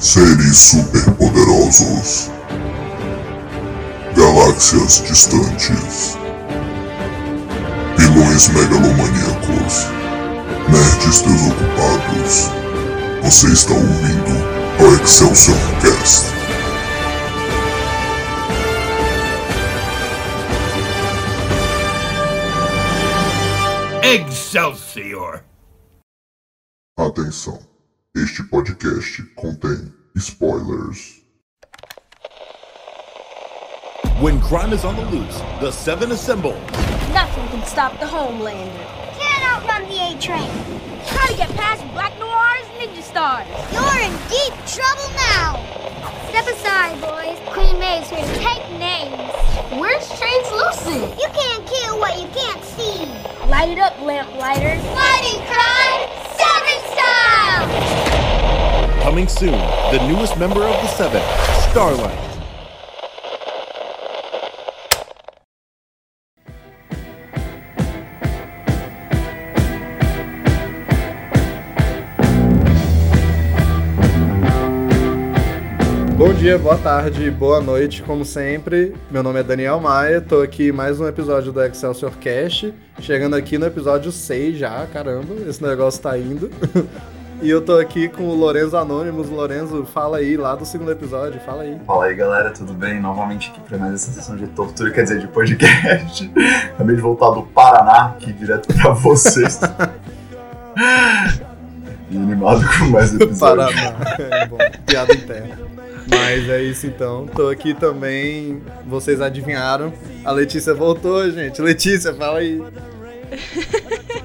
Seres superpoderosos. Galáxias distantes. Vilões megalomaníacos. Nerds desocupados. Você está ouvindo o Excelsior Cast. Excelsior! Atenção, este podcast contém spoilers. When crime is on the loose, the Seven assemble. Nothing can stop the Homelander. Can't outrun the A train. Try to get past Black Noir's Ninja Stars. You're in deep trouble now. Step aside, boys. Queen Maeve's here to take names. Where's Translucent? You can't kill what you can't see. Light it up, Lamplighter. Fighting crime, Seven Style! Coming soon, the newest member of the Seven, Starlight. Bom dia, boa tarde, boa noite, como sempre. Meu nome é Daniel Maia, tô aqui mais um episódio do Excelsior Cast, chegando aqui no episódio 6 já, caramba, esse negócio tá indo. e eu tô aqui com o Lorenzo Anônimos. Lorenzo, fala aí, lá do segundo episódio, fala aí. Fala aí galera, tudo bem? Novamente aqui pra mais essa sessão de tortura, quer dizer, de podcast. Acabei de voltar do Paraná, aqui direto pra vocês. e animado com mais episódios. Paraná, é bom, piada interna. Mas é isso então, tô aqui também, vocês adivinharam, a Letícia voltou, gente. Letícia, fala aí.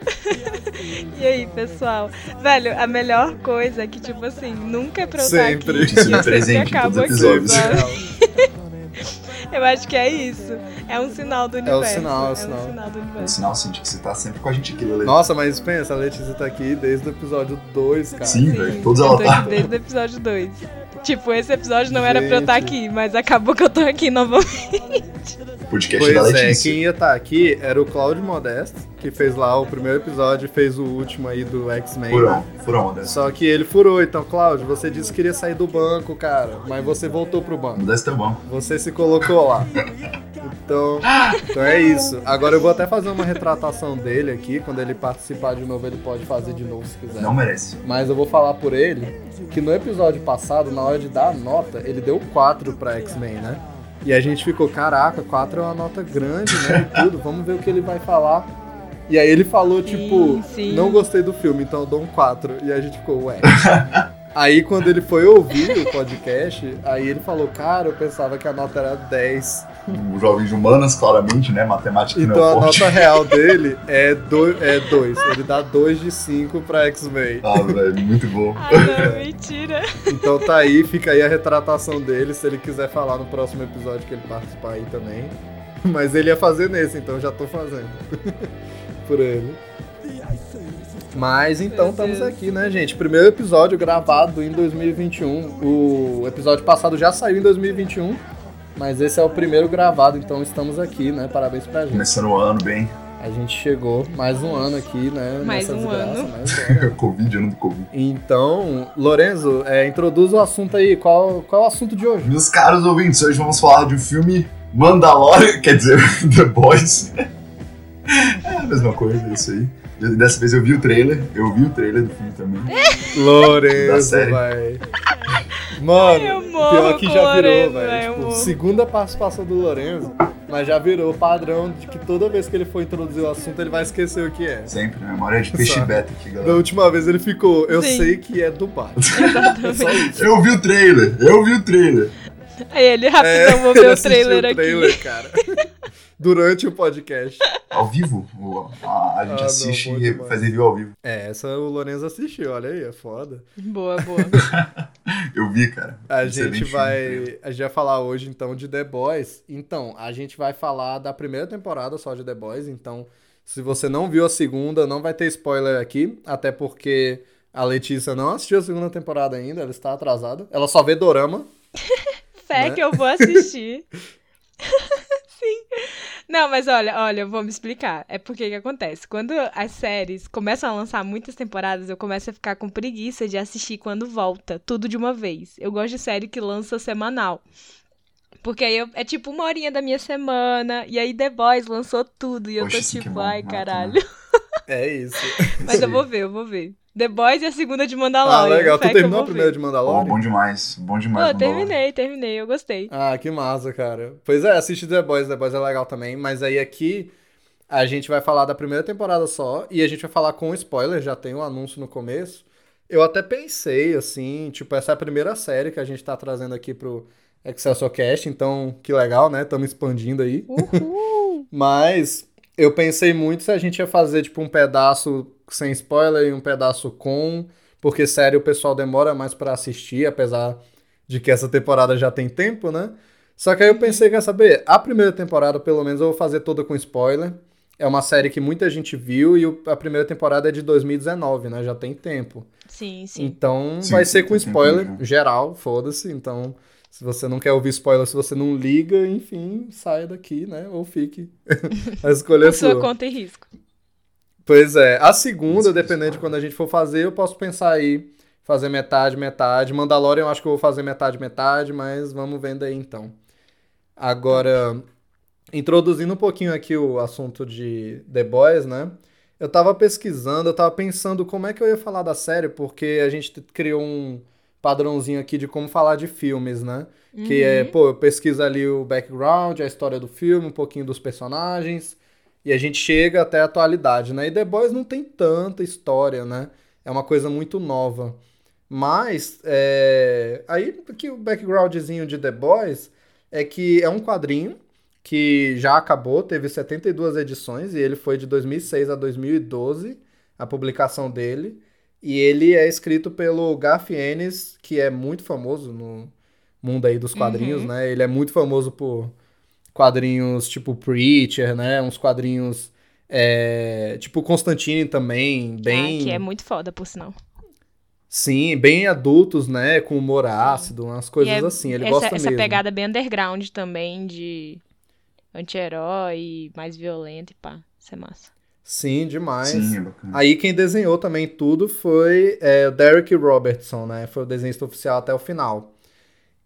E aí, pessoal? Velho, a melhor coisa é que, tipo assim, nunca é pra eu estar Sempre. aqui. Isso é e eu presente sempre em todos acabo os aqui, episódios. sabe? Eu acho que é isso. É um sinal do o universo. sinal, é o um sinal. sinal do É um sinal, sim, de que você tá sempre com a gente aqui, Lele. Nossa, mas pensa, a Letícia tá aqui desde o episódio 2, cara. Sim, Sim, velho. Todos ela tá. aqui desde o episódio 2. Tipo, esse episódio não era pra eu estar Gente. aqui, mas acabou que eu tô aqui novamente. Podcast da Pois é, Letícia. quem ia estar aqui era o Claudio Modesto, que fez lá o primeiro episódio e fez o último aí do X-Men. Furão, furão, Modesto. Só que ele furou, então, Claudio, você disse que queria sair do banco, cara, mas você voltou pro banco. Modesto é bom. Você se colocou lá. Então, então é isso. Agora eu vou até fazer uma retratação dele aqui. Quando ele participar de novo, ele pode fazer de novo se quiser. Não merece. Mas eu vou falar por ele que no episódio passado, na hora de dar a nota, ele deu 4 pra X-Men, né? E a gente ficou, caraca, 4 é uma nota grande, né? E tudo, vamos ver o que ele vai falar. E aí ele falou, tipo, sim. não gostei do filme, então eu dou um 4. E a gente ficou, ué. aí quando ele foi ouvir o podcast, aí ele falou, cara, eu pensava que a nota era 10. O jovem de humanas, claramente, né? Matemática Então não a é forte. nota real dele é 2. É dois. Ele dá 2 de 5 pra X-Men. Ah, velho, muito bom. Ah, não, mentira. Então tá aí, fica aí a retratação dele, se ele quiser falar no próximo episódio que ele participar aí também. Mas ele ia fazer nesse, então já tô fazendo. Por ele. Mas então estamos aqui, né, gente? Primeiro episódio gravado em 2021. O episódio passado já saiu em 2021, mas esse é o primeiro gravado, então estamos aqui, né? Parabéns pra gente. Começando o ano bem. A gente chegou mais um ano aqui, né? Mais nessa um desgraça, ano. mais um ano. Covid, ano do Covid. Então, Lorenzo, é, introduz o assunto aí. Qual, qual é o assunto de hoje? Meus caros ouvintes, hoje vamos falar de um filme Mandalorian, quer dizer, The Boys. É a mesma coisa, é isso aí. Dessa vez eu vi o trailer, eu vi o trailer do filme também. Da Lorenzo, série. vai. Mano, morro pior que com já o virou, velho. Tipo, segunda participação do Lorenzo, mas já virou padrão de que toda vez que ele for introduzir o assunto, ele vai esquecer o que é. Sempre, né? Memória de peixe beta aqui, Da galera. última vez ele ficou, eu Sim. sei que é do. É isso. Eu vi o trailer, eu vi o trailer. Aí ele, É, rapidão, vou ele ver o assistiu trailer aqui. trailer, cara. Durante o podcast. Ao vivo, a, a gente Ah, não, assiste bom e demais. faz review ao vivo. É, essa o Lorenzo assistiu, olha aí, é foda. Boa, boa. Eu vi, cara. A Excelente gente filme, vai. trailer. A gente vai falar hoje então de The Boys. Então, a gente vai falar da primeira temporada só de The Boys. Então, se você não viu a segunda, não vai ter spoiler aqui. Até porque a Letícia não assistiu a segunda temporada ainda, ela está atrasada. Ela só vê Dorama. Fé Né? que eu vou assistir. Sim. Não, mas olha, olha, eu vou me explicar. É porque que acontece? Quando as séries começam a lançar muitas temporadas, eu começo a ficar com preguiça de assistir quando volta, tudo de uma vez. Eu gosto de série que lança semanal. Porque aí eu- é tipo uma horinha da minha semana, e aí The Boys lançou tudo, e eu Oxe, tô que tipo, ai mata, caralho. né? É isso. Mas eu Sim. vou ver, eu vou ver. The Boys e a segunda de Ah, Mandalorian. legal. fé Tu terminou a primeira de Mandalorian? bom demais, bom demais. Pô, terminei, terminei, eu gostei. Ah, que massa, cara. Pois é, assiste The Boys, The Boys é legal também, mas aí aqui a gente vai falar da primeira temporada só e a gente vai falar com spoiler, já tem um anúncio no começo. Eu até pensei, assim, tipo, essa é a primeira série que a gente tá trazendo aqui pro Excelsior Cast, então que legal, né? Estamos expandindo aí. Uhul! Mas eu pensei muito se a gente ia fazer, tipo, um pedaço sem spoiler e um pedaço com, porque, sério, o pessoal demora mais pra assistir, apesar de que essa temporada já tem tempo, né? Só que aí eu pensei, quer saber? A primeira temporada, pelo menos, eu vou fazer toda com spoiler. É uma série que muita gente viu e a primeira temporada é de 2019, né? Já tem tempo. Sim, sim. Então Sim, vai sim, ser com tem tempo spoiler já. geral, foda-se. Então, se você não quer ouvir spoiler, se você não liga, enfim, saia daqui, né? Ou fique. a escolha é Por sua sua. conta e risco. Pois é. A segunda, dependendo de quando a gente for fazer, eu posso pensar aí, fazer metade, metade. Mandalorian eu acho que eu vou fazer metade, metade, mas vamos vendo aí então. Agora, introduzindo um pouquinho aqui o assunto de The Boys, né? Eu tava pesquisando, eu tava pensando como é que eu ia falar da série, porque a gente criou um padrãozinho aqui de como falar de filmes, né? Que é, pô, eu pesquiso ali o background, a história do filme, um pouquinho dos personagens, e a gente chega até a atualidade, né? E The Boys não tem tanta história, né? É uma coisa muito nova. Mas, é... aí que o backgroundzinho de The Boys é que é um quadrinho que já acabou, teve 72 edições, e ele foi de 2006 a 2012, a publicação dele. E ele é escrito pelo Garth Ennis, que é muito famoso no mundo aí dos quadrinhos, Uhum. né? Ele é muito famoso por quadrinhos tipo Preacher, né? Uns quadrinhos é, tipo Constantine também, bem... Ah, que é muito foda, por sinal. Sim, bem adultos, né? Com humor ácido, umas coisas é assim. Ele essa, gosta essa mesmo. pegada bem underground também, de anti-herói, mais violento e pá. Isso é massa. Sim, demais. Sim, é bacana. Aí quem desenhou também tudo foi é, o Derek Robertson, né? Foi o desenhista oficial até o final.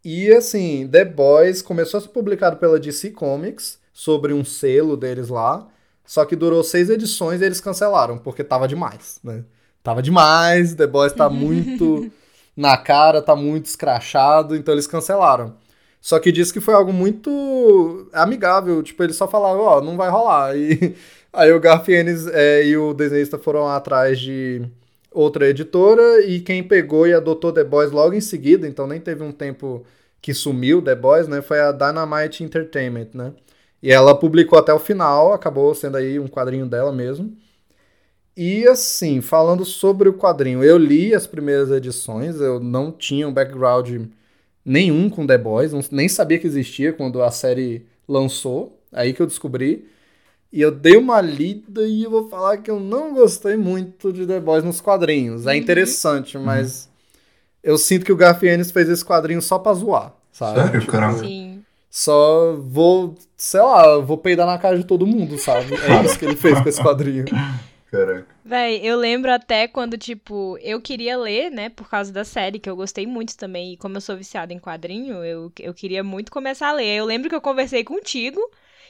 E assim, The Boys começou a ser publicado pela DC Comics sobre um selo deles lá. Só que durou seis edições e eles cancelaram, porque tava demais, né? Tava demais, The Boys tá muito na cara, tá muito escrachado, então eles cancelaram. Só que disse que foi algo muito amigável, tipo, eles só falaram, ó, não vai rolar. E aí o Garth Ennis é, e o desenhista foram atrás de outra editora e quem pegou e adotou The Boys logo em seguida, então nem teve um tempo que sumiu The Boys, né? Foi a Dynamite Entertainment, né? E ela publicou até o final, acabou sendo aí um quadrinho dela mesmo. E assim, falando sobre o quadrinho, eu li as primeiras edições, eu não tinha um background nenhum com The Boys, nem sabia que existia quando a série lançou, aí que eu descobri. E eu dei uma lida e eu vou falar que eu não gostei muito de The Boys nos quadrinhos. É Uhum. interessante, mas eu sinto que o Garth Ennis fez esse quadrinho só pra zoar, sabe? Sério, Tipo, caramba? Sim. Só vou, sei lá, vou peidar na cara de todo mundo, sabe? É isso que ele fez com esse quadrinho. Caraca. Véi, eu lembro até quando, tipo, eu queria ler, né, por causa da série, que eu gostei muito também, e como eu sou viciada em quadrinho, eu, eu queria muito começar a ler. Eu lembro que eu conversei contigo,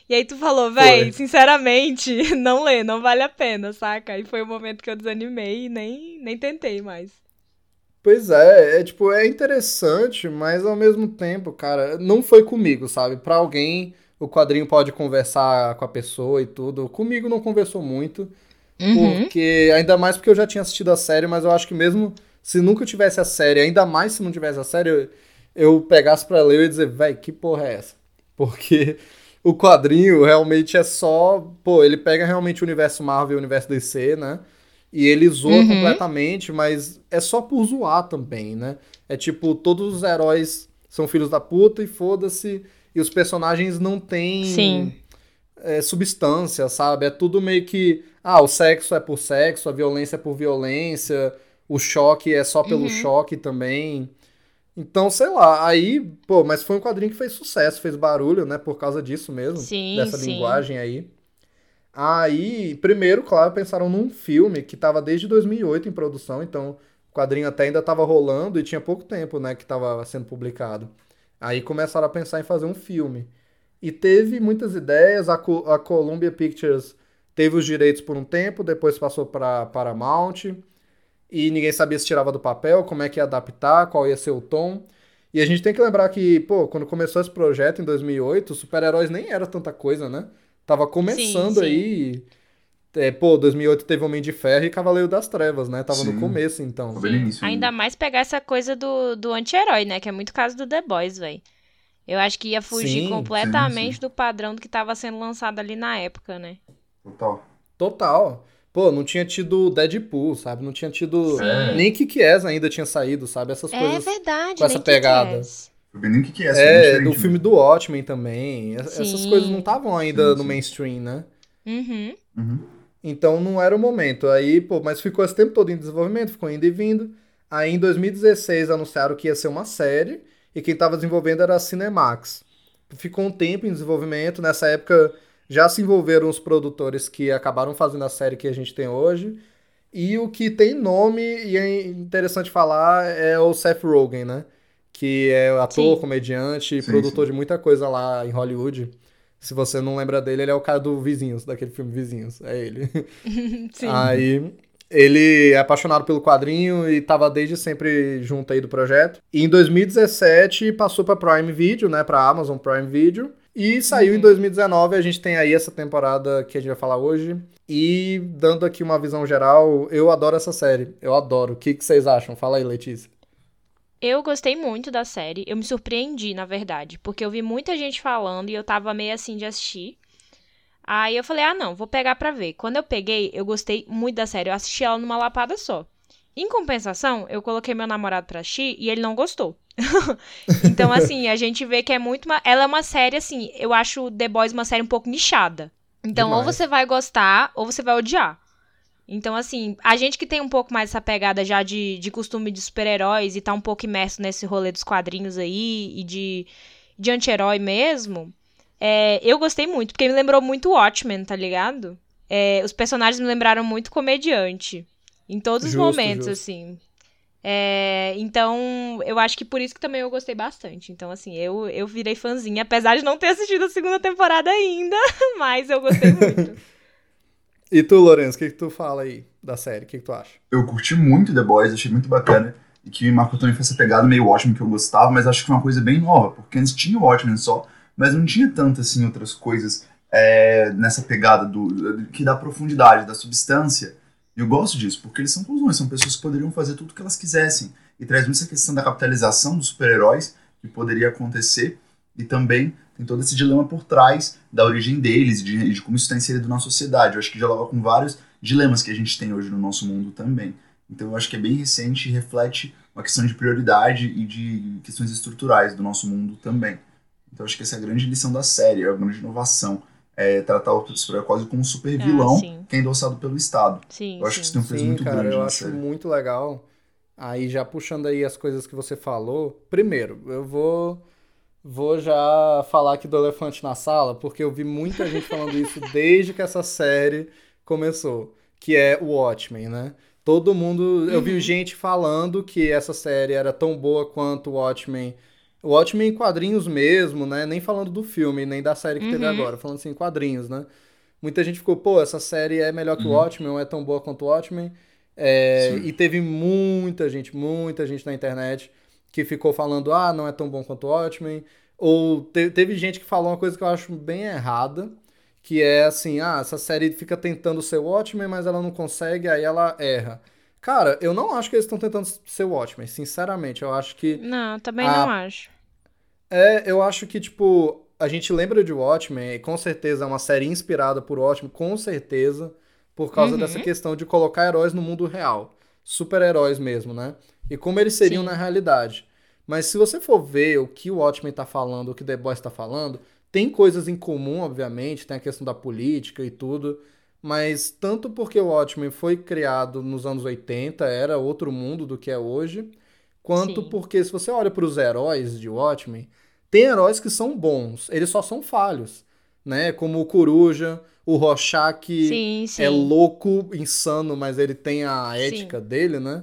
e aí tu falou, véi, sinceramente, não lê, não vale a pena, saca? E foi o momento que eu desanimei e nem, nem tentei mais. Pois é, é tipo, é interessante, mas ao mesmo tempo, cara, não foi comigo, sabe? Pra alguém, o quadrinho pode conversar com a pessoa e tudo. Comigo não conversou muito, Uhum. porque ainda mais porque eu já tinha assistido a série, mas eu acho que mesmo se nunca tivesse a série, ainda mais se não tivesse a série, eu, eu pegasse pra ler e ia dizer, véi, que porra é essa? Porque o quadrinho realmente é só, pô, ele pega realmente o universo Marvel e o universo DC, né? E ele zoa Uhum. completamente, mas é só por zoar também, né? É tipo, todos os heróis são filhos da puta e foda-se, e os personagens não têm Sim. é, substância, sabe? É tudo meio que. Ah, o sexo é por sexo, a violência é por violência, o choque é só pelo Uhum. choque também. Então, sei lá, aí, pô, mas foi um quadrinho que fez sucesso, fez barulho, né, por causa disso mesmo, Sim, dessa sim. linguagem aí. Aí, primeiro, claro, pensaram num filme que tava desde 2008 em produção, então o quadrinho até ainda tava rolando e tinha pouco tempo, né, que tava sendo publicado. Aí começaram a pensar em fazer um filme. E teve muitas ideias, a, Co- a Columbia Pictures teve os direitos por um tempo, depois passou para Paramount, e ninguém sabia se tirava do papel, como é que ia adaptar, qual ia ser o tom. E a gente tem que lembrar que, pô, quando começou esse projeto em 2008, super-heróis nem era tanta coisa, né? Tava começando Sim, sim. aí. É, pô, 2008 teve Homem de Ferro e Cavaleiro das Trevas, né? Tava Sim. no começo, então. Início Ainda mais pegar essa coisa do, do anti-herói, né? Que é muito caso do The Boys, velho. Eu acho que ia fugir Sim, completamente sim, sim. do padrão do que tava sendo lançado ali na época, né? Total. Total. Pô, não tinha tido Deadpool, sabe? Não tinha tido. Sim. Nem Kick-Ass ainda tinha saído, sabe? Essas É coisas. verdade, com essa nem pegada. Nem que é, É, do filme diferente, do Watchmen também. Es- Essas Sim. coisas não estavam ainda Sim, no sim. mainstream, né? Uhum. né? Uhum. Então não era o momento. Aí, pô, mas ficou esse tempo todo em desenvolvimento, ficou indo e vindo. Aí em 2016 anunciaram que ia ser uma série e quem tava desenvolvendo era a Cinemax. Ficou um tempo em desenvolvimento, nessa época já se envolveram os produtores que acabaram fazendo a série que a gente tem hoje. E o que tem nome e é interessante falar é o Seth Rogen, né? Que é ator, Sim. comediante, Sim, produtor sim. de muita coisa lá em Hollywood. Se você não lembra dele, ele é o cara do Vizinhos, daquele filme Vizinhos. É ele. Sim. Aí ele é apaixonado pelo quadrinho e tava desde sempre junto aí do projeto. E em 2017 passou pra Prime Video, né, pra Amazon Prime Video. E saiu Uhum. em 2019, a gente tem aí essa temporada que a gente vai falar hoje. E dando aqui uma visão geral, eu adoro essa série. Eu adoro. O que, que vocês acham? Fala aí, Letícia. Eu gostei muito da série. Eu me surpreendi, na verdade, porque eu vi muita gente falando e eu tava meio assim de assistir. Aí eu falei, ah, não, vou pegar pra ver. Quando eu peguei, eu gostei muito da série. Eu assisti ela numa lapada só. Em compensação, eu coloquei meu namorado pra assistir e ele não gostou. então, assim, a gente vê que é muito. Uma... Ela é uma série, assim, eu acho The Boys uma série um pouco nichada. Então, ou Demais. você vai gostar, ou você vai odiar. Então, assim, a gente que tem um pouco mais essa pegada já de, de costume de super-heróis e tá um pouco imerso nesse rolê dos quadrinhos aí e de, de anti-herói mesmo, é, eu gostei muito, porque me lembrou muito Watchmen, tá ligado? É, os personagens me lembraram muito comediante. Em todos os Justo, momentos, justo. assim. É, então, eu acho que por isso que também eu gostei bastante. Então, assim, eu, eu virei fãzinha, apesar de não ter assistido a segunda temporada ainda, mas eu gostei muito. E tu, Lourenço, o que, que tu fala aí da série? O que, que tu acha? Eu curti muito The Boys, achei muito bacana. E que me marcou também foi essa pegada meio Watchmen que eu gostava, mas acho que foi uma coisa bem nova, porque antes tinha o Watchmen só, mas não tinha tanto assim outras coisas é, nessa pegada do que dá profundidade, da substância. Eu gosto disso, porque eles são cuzões, são pessoas que poderiam fazer tudo o que elas quisessem. E traz muito essa questão da capitalização dos super-heróis que poderia acontecer, e também tem todo esse dilema por trás da origem deles, de, de como isso está inserido na sociedade. Eu acho que dialoga com vários dilemas que a gente tem hoje no nosso mundo também. Então eu acho que é bem recente e reflete uma questão de prioridade e de questões estruturais do nosso mundo também. Então acho que essa é a grande lição da série, é a grande inovação. É tratar o super quase como um super vilão Ah, que é endossado pelo Estado. Sim, Eu acho que sim. isso tem um peso Sim, muito cara, grande eu na acho série. muito legal. Aí já puxando aí as coisas que você falou. Primeiro, eu vou vou já falar aqui do elefante na sala, porque eu vi muita gente falando isso desde que essa série começou, que é o Watchmen, né? Todo mundo, eu vi Uhum. gente falando que essa série era tão boa quanto o Watchmen. O Watchmen em quadrinhos mesmo, né? Nem falando do filme, nem da série que teve Uhum. agora, falando assim, em quadrinhos, né? Muita gente ficou, pô, essa série é melhor que o Uhum. Watchmen, não é tão boa quanto o Watchmen. É, e teve muita gente, muita gente na internet que ficou falando, ah, não é tão bom quanto o Watchmen. Ou te- teve gente que falou uma coisa que eu acho bem errada, que é assim, ah, essa série fica tentando ser o Watchmen, mas ela não consegue, aí ela erra. Cara, eu não acho que eles estão tentando ser o Watchmen, sinceramente. Eu acho que Não, também Ah, não acho. É, eu acho que, tipo, a gente lembra de Watchmen, e com certeza é uma série inspirada por Watchmen, com certeza, por causa Uhum. dessa questão de colocar heróis no mundo real. Super-heróis mesmo, né? E como eles seriam Sim. na realidade. Mas se você for ver o que o Watchmen tá falando, o que The Boys tá falando, tem coisas em comum, obviamente, tem a questão da política e tudo, mas tanto porque o Watchmen foi criado nos anos 80, era outro mundo do que é hoje, quanto Sim. porque se você olha para os heróis de Watchmen, tem heróis que são bons, eles só são falhos, né? Como o Coruja, o Rorschach Sim, sim. é louco, insano, mas ele tem a ética dele, né?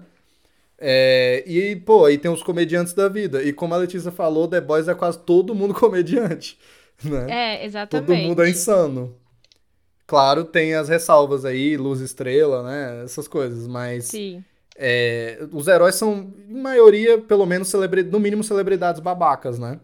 É, e, pô, aí tem os comediantes da vida. E como a Letícia falou, The Boys é quase todo mundo comediante, né? É, exatamente. Todo mundo é insano. Claro, tem as ressalvas aí, luz estrela, né? Essas coisas, mas Sim. é, os heróis são, em maioria, pelo menos, no mínimo, celebridades babacas, né?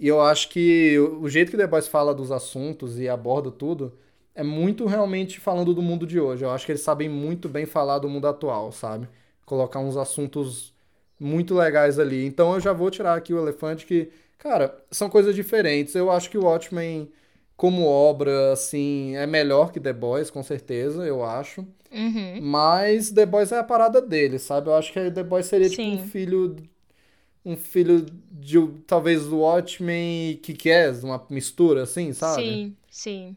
E eu acho que o o jeito que The Boys fala dos assuntos e aborda tudo é muito realmente falando do mundo de hoje. Eu acho que eles sabem muito bem falar do mundo atual, sabe? Colocar uns assuntos muito legais ali. Então eu já vou tirar aqui o elefante que, cara, são coisas diferentes. Eu acho que o Watchmen, como obra, assim, é melhor que The Boys, com certeza, eu acho. Uhum. Mas The Boys é a parada dele, sabe? Eu acho que The Boys seria tipo Sim. um filho. Um filho de talvez do Watchmen e Kick-Ass, uma mistura assim, sabe? Sim, sim.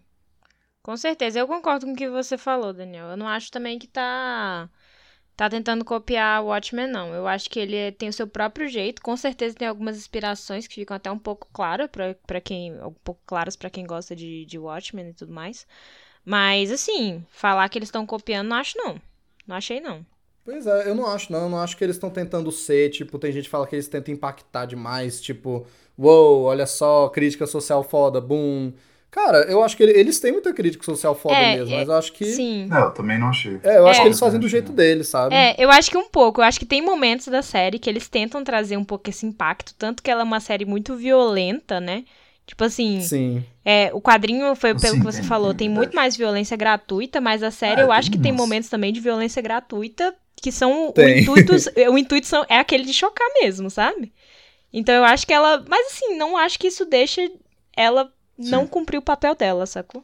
Com certeza. Eu concordo com o que você falou, Daniel. Eu não acho também que tá. Tá tentando copiar o Watchmen, não. Eu acho que ele é- tem o seu próprio jeito. Com certeza tem algumas inspirações que ficam até um pouco claras pra quem. Um pouco claras para quem gosta de, de Watchmen e tudo mais. Mas, assim, falar que eles estão copiando, não acho, não. Não achei, não. Pois é, eu não acho, não. Eu não acho que eles estão tentando ser, tipo, tem gente que fala que eles tentam impactar demais, tipo, uou, olha só, crítica social foda, boom. Cara, eu acho que ele- eles têm muita crítica social foda É, mesmo, é, mas eu acho que. Sim. Não, eu também não achei. É, eu acho É. que eles fazem do jeito deles, sabe? É, eu acho que um pouco. Eu acho que tem momentos da série que eles tentam trazer um pouco esse impacto. Tanto que ela é uma série muito violenta, né? Tipo assim, Sim. é, o quadrinho foi pelo Sim, que você tem, falou, tem, tem verdade. muito mais violência gratuita, mas a série É, eu acho tem que tem momentos também de violência gratuita que são o Tem. intuito, o intuito são, é aquele de chocar mesmo, sabe? Então eu acho que ela, mas assim, não acho que isso deixa ela não Sim. cumprir o papel dela, sacou?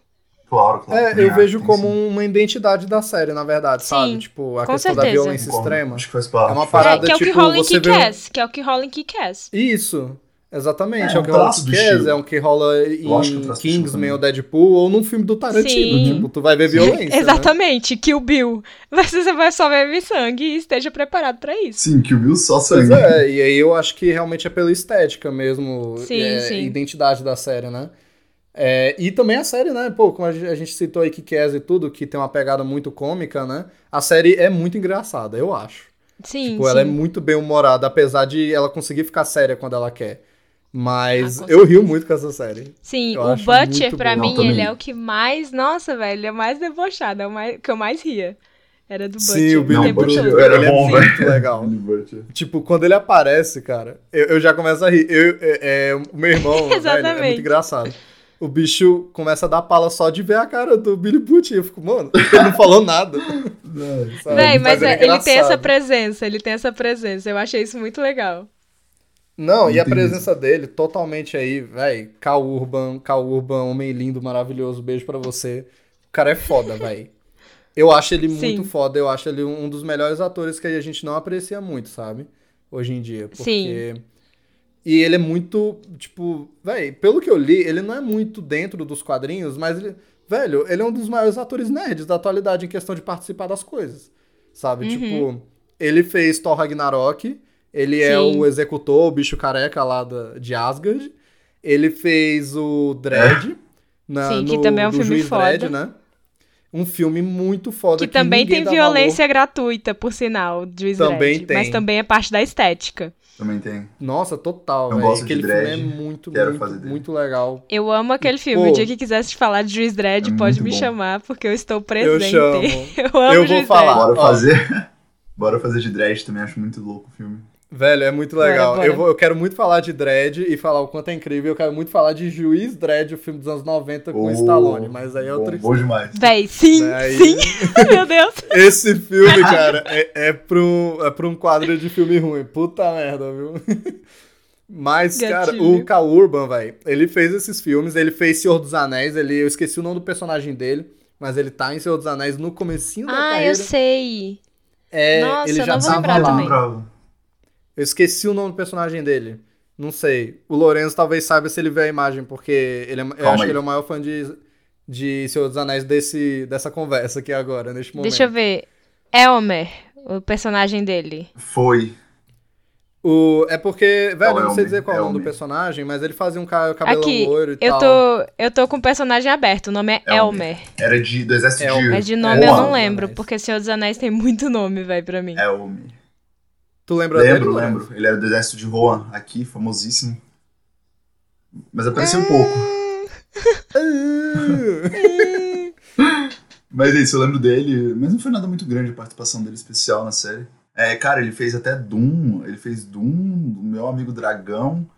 Claro, claro. É, eu vejo como sim. uma identidade da série, na verdade, sabe? Sim, Tipo, a com questão da certeza. violência Concordo. extrema. Acho que faz parte. É uma faz parada, é, que é o que tipo, rola em você vê um- que é o que rola em Kick-Ass. Isso, exatamente. É, É, o um que rola é o que rola Eu acho que o em Kingsman ou Deadpool, ou num filme do Tarantino. Sim. Tipo, tu vai ver violência. né? Exatamente, Kill Bill. Mas você vai só ver sangue e esteja preparado pra isso. Sim, que o Bill só Pois sangue. é, e aí eu acho que realmente é pela estética mesmo, Sim, é, sim. identidade da série, né? É, e também a série, né? Pô, como a gente, citou aí Kick-Ass e tudo, que tem uma pegada muito cômica, né? A série é muito engraçada, eu acho. Sim, Tipo, sim. ela é muito bem humorada, apesar de ela conseguir ficar séria quando ela quer. Mas Ah, eu rio muito com essa série. Sim, Eu o Butcher, muito pra bom. mim, Não, ele é o que mais. Nossa, velho, ele é mais debochado, é o mais, que eu mais ria. Era do Butcher. Sim, o Billy Butcher todo. era ele é bom, muito velho. legal. Tipo, quando ele aparece, cara, eu, eu já começo a rir. Eu, é, é, o meu irmão, velho, é Exatamente. muito engraçado. O bicho começa a dar pala só de ver a cara do Billy Butcher. Eu fico, mano, ele não falou nada. Véi, mas ele é- ele tem essa presença, ele tem essa presença. Eu achei isso muito legal. Não, e a Entendi. presença dele totalmente aí, velho. Cal Urban, Cal Urban, homem lindo, maravilhoso, beijo pra você. O cara é foda, velho. Eu acho ele muito Sim. foda, eu acho ele um dos melhores atores que a gente não aprecia muito, sabe? Hoje em dia. Porque... Sim. E ele é muito, tipo, velho, pelo que eu li, ele não é muito dentro dos quadrinhos, mas ele, velho, ele é um dos maiores atores nerds da atualidade em questão de participar das coisas. Sabe? Uhum. Tipo, ele fez Thor Ragnarok, ele é Sim. o executor, o bicho careca lá da, de Asgard. Ele fez o Dredd, na, Sim, que no- também é um filme foda. Dredd, né? Um filme muito foda Que também ninguém tem violência gratuita, por sinal, Juiz Também Dredd, tem. Mas também é parte da estética. Também tem. valor. Nossa, total, Eu velho. gosto de Aquele Dredd, filme é muito, quero muito, fazer dele. muito legal. Eu amo aquele filme. Pô. o dia que quisesse falar de Juiz Dredd, É pode me bom. chamar, porque eu estou Eu presente. chamo. Eu amo Eu vou Juiz falar. Dredd. Bora fazer. Bora fazer de Dredd também, acho muito louco o filme. Velho, é muito legal. bora. Eu, vou- eu quero muito falar de Dredd e falar o quanto é incrível. Eu quero muito falar de Juiz Dredd, o filme dos anos 90 com Oh, Stallone, mas aí é bom, outra bom demais. Véi, sim, Aí- sim. Meu Deus. Esse filme, cara, é, é, pra um, é pra um quadro de filme ruim. Puta merda, viu? Mas, cara, Gatilho. o Cal Urban, velho, ele fez esses filmes, ele fez Senhor dos Anéis, ele, eu esqueci o nome do personagem dele, mas ele tá em Senhor dos Anéis no comecinho da Ah, carreira. eu sei. É, Nossa, ele eu já não vou tava lembrar lá. também. Bravo. Eu esqueci o nome do personagem dele. Não sei. O Lourenço talvez saiba se ele vê a imagem, porque ele é, eu acho aí. que ele é o maior fã de, de Senhor dos Anéis desse, dessa conversa aqui agora, neste momento. Deixa eu ver. Elmer, o personagem dele. Foi. O, é porque, velho, É eu não sei Elmer, dizer qual é o nome do Elmer. personagem, mas ele fazia um ca- cabelão Aqui, loiro e eu tal. tô, eu tô com o personagem aberto, o nome é Elmer. Elmer. Era de, do exército É o- de... Mas de nome eu não lembro, porque Senhor dos Anéis tem muito nome, velho, pra mim. É o... Tu lembra dele? Lembro, lembro. Ele era do exército de Rohan, aqui, famosíssimo. Mas apareceu um pouco. Mas é isso, eu lembro dele. Mas não foi nada muito grande a participação dele especial na série. É, cara, ele fez até Doom. Ele fez Doom, o meu amigo Dragão.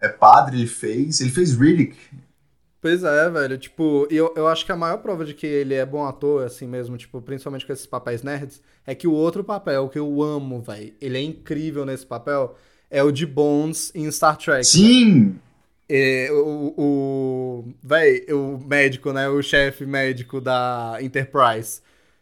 É padre, ele fez. Ele fez Riddick. Pois é, velho. Tipo, e eu, eu acho que a maior prova de que ele é bom ator, assim mesmo, tipo, principalmente com esses papéis nerds, é que o outro papel que eu amo, velho, ele é incrível nesse papel, é o de Bones em Star Trek. Sim! É, o, o, véi, o médico, né? O chefe médico da Enterprise.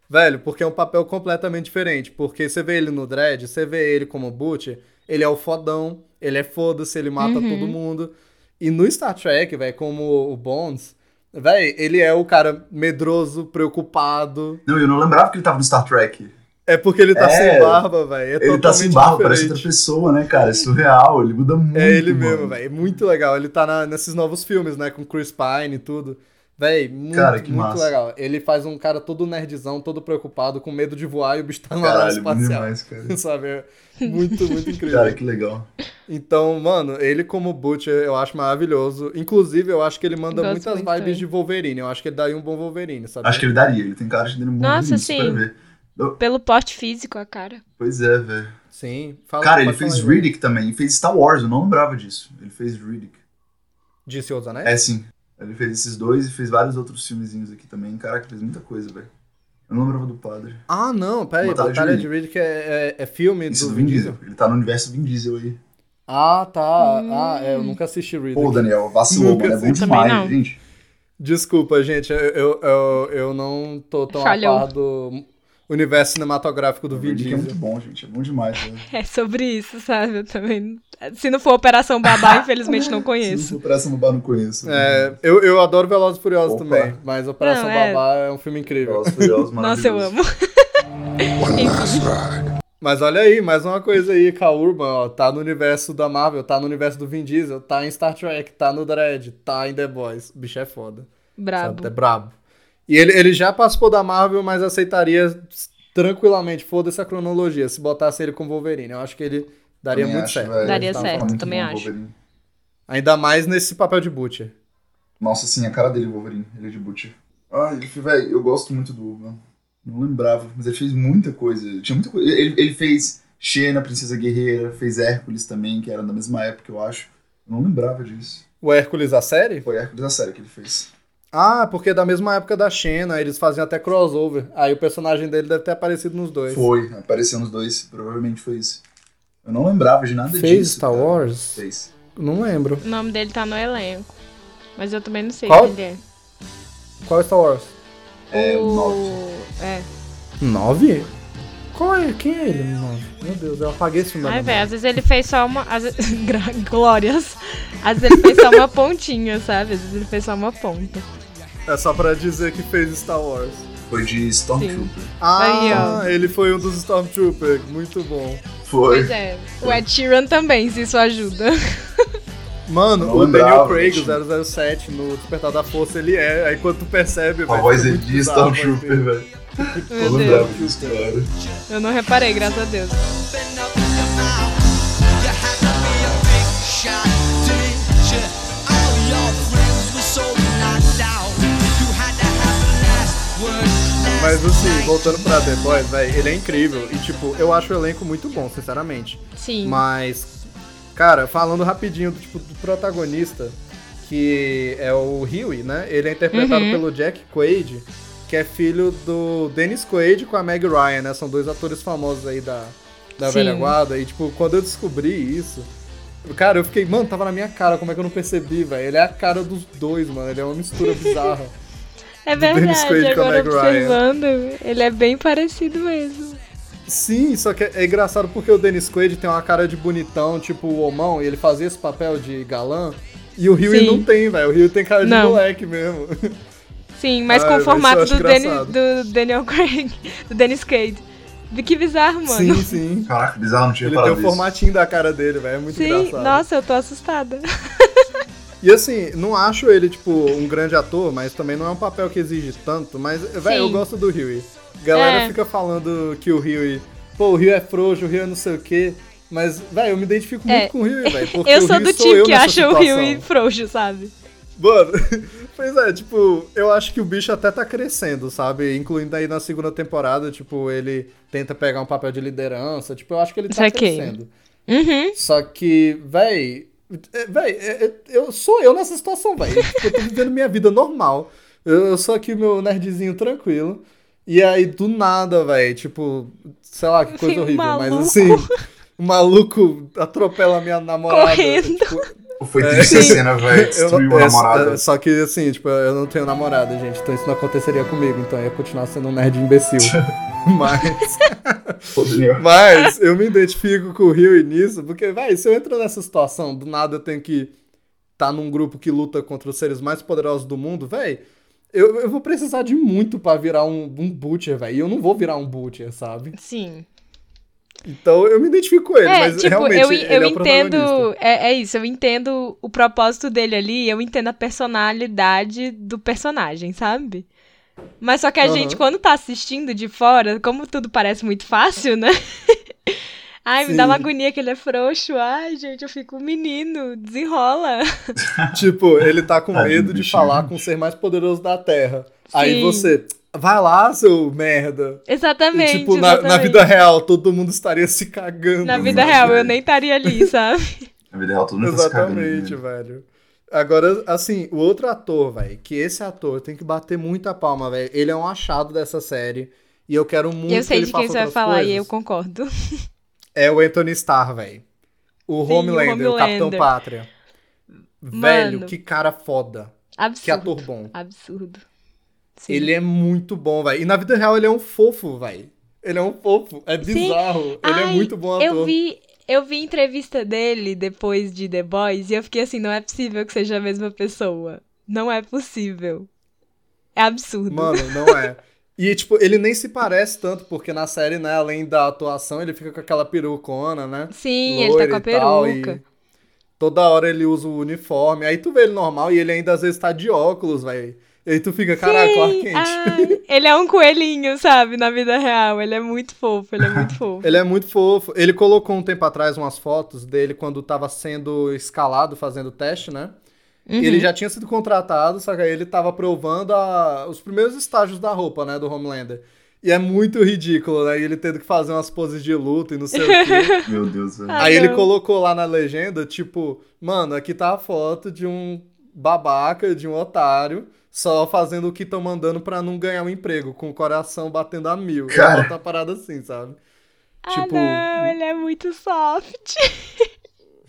Velho, porque é um papel completamente diferente. Porque você vê ele no Dread, você vê ele como Butcher, ele é o fodão, ele é foda-se, ele mata Uhum. todo mundo. E no Star Trek, velho, como o Bones, velho, ele é o cara medroso, preocupado. Não, eu não lembrava que ele tava no Star Trek. É porque ele tá É, sem barba, velho. É ele tá sem barba, parece diferente. outra pessoa, né, cara? É surreal, ele muda muito. É ele mano. mesmo, velho. É muito legal. Ele tá na- nesses novos filmes, né? Com Chris Pine e tudo. Véi, muito, Cara, que muito massa. legal. Ele faz um cara todo nerdzão, todo preocupado, com medo de voar e o bicho tá nave Caralho, bom espacial. demais, cara. Sabe? É muito, muito incrível. Cara, que legal. Então, mano, ele como Butcher eu acho maravilhoso. Inclusive, eu acho que ele manda Gosto muitas muito vibes de Wolverine. Eu acho que ele daria um bom Wolverine, sabe? Acho que ele daria, ele tem cara de dele muito Nossa, sim. ver. Pelo porte físico, a cara. Pois é, velho. Sim. Fala, Cara, ele fez falar aí, Riddick também, e fez Star Wars, eu não lembrava disso. Ele fez Riddick. De Senhor dos Anéis? É, sim. Ele fez esses dois e fez vários outros filmezinhos aqui também. Caraca, fez muita coisa, velho. Eu não lembrava do padre. Ah, não, peraí. Batalha de Batalha de Riddick. É, é, é filme Isso do do Vin Diesel. Ele tá no universo Vin Diesel aí. Ah, tá. Ah, é, eu nunca assisti Riddick. Pô, Daniel, vacilou, mano. É bom demais, não. gente. Desculpa, gente, eu, eu, eu, eu não tô tão Falhou. a par do universo cinematográfico do Vin Diesel é muito bom, gente. É bom demais, velho. É sobre isso, sabe? Eu também. Se não for Operação Babá, infelizmente não conheço. Se Operação no Bar não conheço. É, eu, eu adoro Velozes e Furiosos Opa. também, mas Operação Não, é. Babá é um filme incrível. Velozes e Furiosos, Nossa, eu amo. Mas olha aí, mais uma coisa aí, Cal Urban, ó, tá no universo da Marvel, tá no universo do Vin Diesel, tá em Star Trek, tá no Dread, tá em The Boys. O bicho é foda. Brabo. Sabe? É brabo. E ele, ele já participou da Marvel, mas aceitaria tranquilamente, foda-se a cronologia, se botasse ele com Wolverine. Eu acho que ele daria Também muito acho, certo. velho. Daria Ele certo. também acho. Wolverine. Ainda mais nesse papel de Butcher. Nossa, sim, a cara dele, Wolverine. Ele é de Butcher. Ai, ele, velho, eu gosto muito do Urban. Não lembrava, mas ele fez muita coisa. Tinha muita coisa. Ele, ele fez Xena, Princesa Guerreira, fez Hércules também, que era da mesma época, eu acho. Eu não lembrava disso. O Hércules, a série? Foi Hércules a série que ele fez. Ah, porque é da mesma época da Xena, eles faziam até crossover. Aí o personagem dele deve ter aparecido nos dois. Foi, apareceu nos dois, provavelmente foi isso. Eu não lembrava de nada Fez disso. Star cara. Wars? Fez. Não lembro. O nome dele tá no elenco. Mas eu também não sei Qual? quem ele é. Qual é Star Wars? É, o o... nove. É. Nove? Qual é? Quem é ele? Nove. Meu Deus, eu apaguei esse da Ai, velho, às vezes ele fez só uma. Às vezes... Glórias. Às vezes ele fez só uma pontinha, sabe? Às vezes ele fez só uma ponta. É só pra dizer que fez Star Wars. Foi de Stormtrooper. Ah, Aí, ó. ele foi um dos Stormtroopers. Muito bom. Foi. Pois é. O Ed Sheeran também, se isso ajuda. Mano, Não o Daniel Craig, gente. o 007, no Despertar da Força, ele é. Aí quando tu percebe, A velho, voz fica é de a voz Stormtrooper, dele. velho. Eu não reparei, graças a Deus. Mas assim, voltando pra The Boys, velho, ele é incrível. E tipo, eu acho o elenco muito bom, sinceramente. Sim. Mas, cara, falando rapidinho do, tipo, do protagonista, que é o Huey, né? Ele é interpretado Uhum. pelo Jack Quaid, que é filho do Dennis Quaid com a Meg Ryan, né? São dois atores famosos aí da, da Sim. velha guarda. E, tipo, quando eu descobri isso, cara, eu fiquei, mano, tava na minha cara, como é que eu não percebi, velho? Ele é a cara dos dois, mano. Ele é uma mistura bizarra. É Dennis Quaid verdade, agora observando, ele é bem parecido mesmo. Sim, só que é engraçado porque o Dennis Quaid tem uma cara de bonitão, tipo o Omão, e ele fazia esse papel de galã. E o Rio não tem, velho. O Rio tem cara de Não. moleque mesmo. Sim, mas Ai, com o formato do, engraçado. do Daniel Craig, do Dennis Quaid. Que bizarro, mano. Sim, sim. Caraca, bizarro, não tinha Ele tem o formatinho da cara dele, velho. É muito Sim, engraçado. nossa, eu tô assustada. E assim, não acho ele, tipo, um grande ator, mas também não é um papel que exige tanto. Mas, velho, eu gosto do Huey. Galera É. fica falando que o Huey. Pô, o Huey é frouxo, o Huey é não sei o quê. Mas, velho, eu me identifico muito É. com o Huey, velho. Eu sou Huey do sou eu que acha o. Rio frouxo, sabe? Mano, pois é, tipo, eu acho que o bicho até tá crescendo, sabe? Incluindo aí na segunda temporada, tipo, ele tenta pegar um papel de liderança, tipo, eu acho que ele tá Saquei. crescendo. Uhum. Só que, é, véi, é, é, eu sou eu nessa situação, véi. Tipo, eu tô vivendo minha vida normal. Eu, eu sou aqui meu nerdzinho tranquilo. E aí, do nada, véi, tipo, sei lá, que coisa Um horrível, mas maluco. assim, o maluco atropela minha namorada. Correndo. tipo, Foi triste essa cena, velho. eu Destruiu não- a é, namorada. é, Só que assim, tipo, eu não tenho namorada, gente, então isso não aconteceria comigo, então eu ia continuar sendo um nerd imbecil. Mas, mas eu me identifico com o Rio nisso, porque, vai, se eu entro nessa situação, do nada eu tenho que estar num grupo que luta contra os seres mais poderosos do mundo, véi, eu, eu vou precisar de muito pra virar um, um butcher, velho. E eu não vou virar um butcher, sabe? Sim. Então eu me identifico com ele, É, mas tipo, realmente eu, ele eu é o entendo. É, é isso, eu entendo o propósito dele ali, eu entendo a personalidade do personagem, sabe? Mas só que a Aham. gente, quando tá assistindo de fora, como tudo parece muito fácil, né? Ai, me dá Sim. uma agonia que ele é frouxo. Ai, gente, eu fico, menino, desenrola. Tipo, ele tá com medo do de falar com o ser mais poderoso da Terra. Aí Sim. você, vai lá, seu merda. E, Exatamente. tipo, na, na exatamente. vida real, todo mundo estaria se cagando. Na vida sabe? real, eu nem estaria ali, sabe? Na vida real, todo mundo tá se cagando, Exatamente, né? velho. Agora, assim, o outro ator, velho, que esse ator tem que bater muita palma, velho. Ele é um achado dessa série. E eu quero muito E eu sei que ele de quem você vai falar e coisas. eu concordo. É o Anthony Starr, velho. O Sim, o Homelander, o Capitão Homelander. Pátria. Velho, Mano. que cara foda. Absurdo. Que ator bom. Absurdo. Sim. Ele é muito bom, velho. E na vida real ele é um fofo, velho. Ele é um fofo. É bizarro. Ele é Ai, muito bom ator. Eu vi, eu vi entrevista dele depois de The Boys e eu fiquei assim, não é possível que seja a mesma pessoa. Não é possível. É absurdo. Mano, não é. E, tipo, ele nem se parece tanto, porque na série, né, além da atuação, ele fica com aquela perucona, né? Sim, ele tá com a tal, peruca. e toda hora ele usa o uniforme. Aí tu vê ele normal e ele ainda às vezes tá de óculos, velho. E aí tu fica, caraca, Kent. ai, ele é um coelhinho, sabe, na vida real. Ele é muito fofo, ele é muito fofo. Ele é muito fofo. Ele colocou um tempo atrás umas fotos dele quando tava sendo escalado, fazendo teste, né? Uhum. Ele já tinha sido contratado, só que aí ele tava provando a- os primeiros estágios da roupa, né, do Homelander. E é muito ridículo, né? E ele tendo que fazer umas poses de luta e não sei o quê. Meu Deus, velho. Aí ele colocou lá na legenda, tipo, mano, aqui tá a foto de um babaca, de um otário, só fazendo o que estão mandando pra não ganhar um emprego, com o coração batendo a mil. Cara. Tá parada assim, sabe? Ah, tipo, não, ele é muito soft.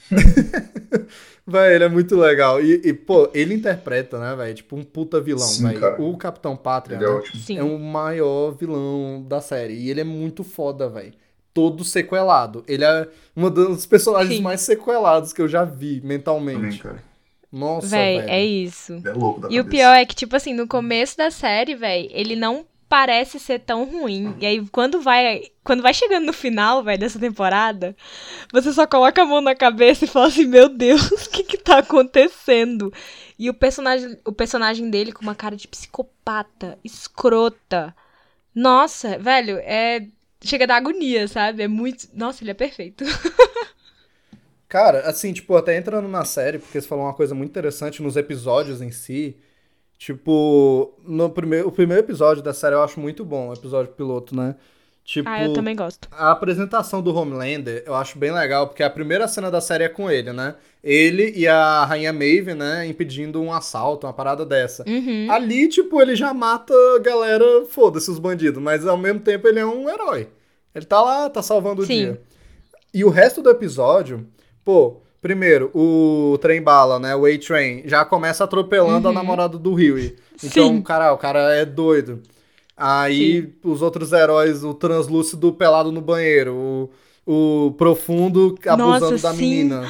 Véi, ele é muito legal. E, e, pô, ele interpreta, né, velho? Tipo, um puta vilão, Sim, velho. O Capitão Pátria, é né? É o maior vilão da série. E ele é muito foda, velho. Todo sequelado. Ele é um dos personagens Sim. mais sequelados que eu já vi Também, mentalmente. cara. Nossa, Véi, velho. é isso. É louco da E o cabeça. pior é que, tipo assim, no começo da série, velho, ele não parece ser tão ruim. E aí, quando vai, quando vai chegando no final, velho, dessa temporada, você só coloca a mão na cabeça e fala assim, meu Deus, o que que tá acontecendo? E o personagem, o personagem dele com uma cara de psicopata, escrota. Nossa, velho, é... Chega da agonia, sabe? É muito... Nossa, ele é perfeito. Cara, assim, tipo, até entrando na série, porque você falou uma coisa muito interessante nos episódios em si. Tipo, no primeiro, o primeiro episódio da série eu acho muito bom, o episódio piloto, né? Tipo, Ah, eu também gosto. a apresentação do Homelander eu acho bem legal, porque a primeira cena da série é com ele, né? Ele e a Rainha Maeve, né, impedindo um assalto, uma parada dessa. Uhum. Ali, tipo, ele já mata a galera, foda-se os bandidos, mas ao mesmo tempo ele é um herói. Ele tá lá, tá salvando o Sim. dia. E o resto do episódio, pô, primeiro, o trem bala, né, o A-Train, já começa atropelando a namorada do Huey. Então, Uhum. Sim. cara, o cara é doido. Aí, os outros heróis, o translúcido pelado no banheiro, o, o profundo abusando Nossa, da sim. menina.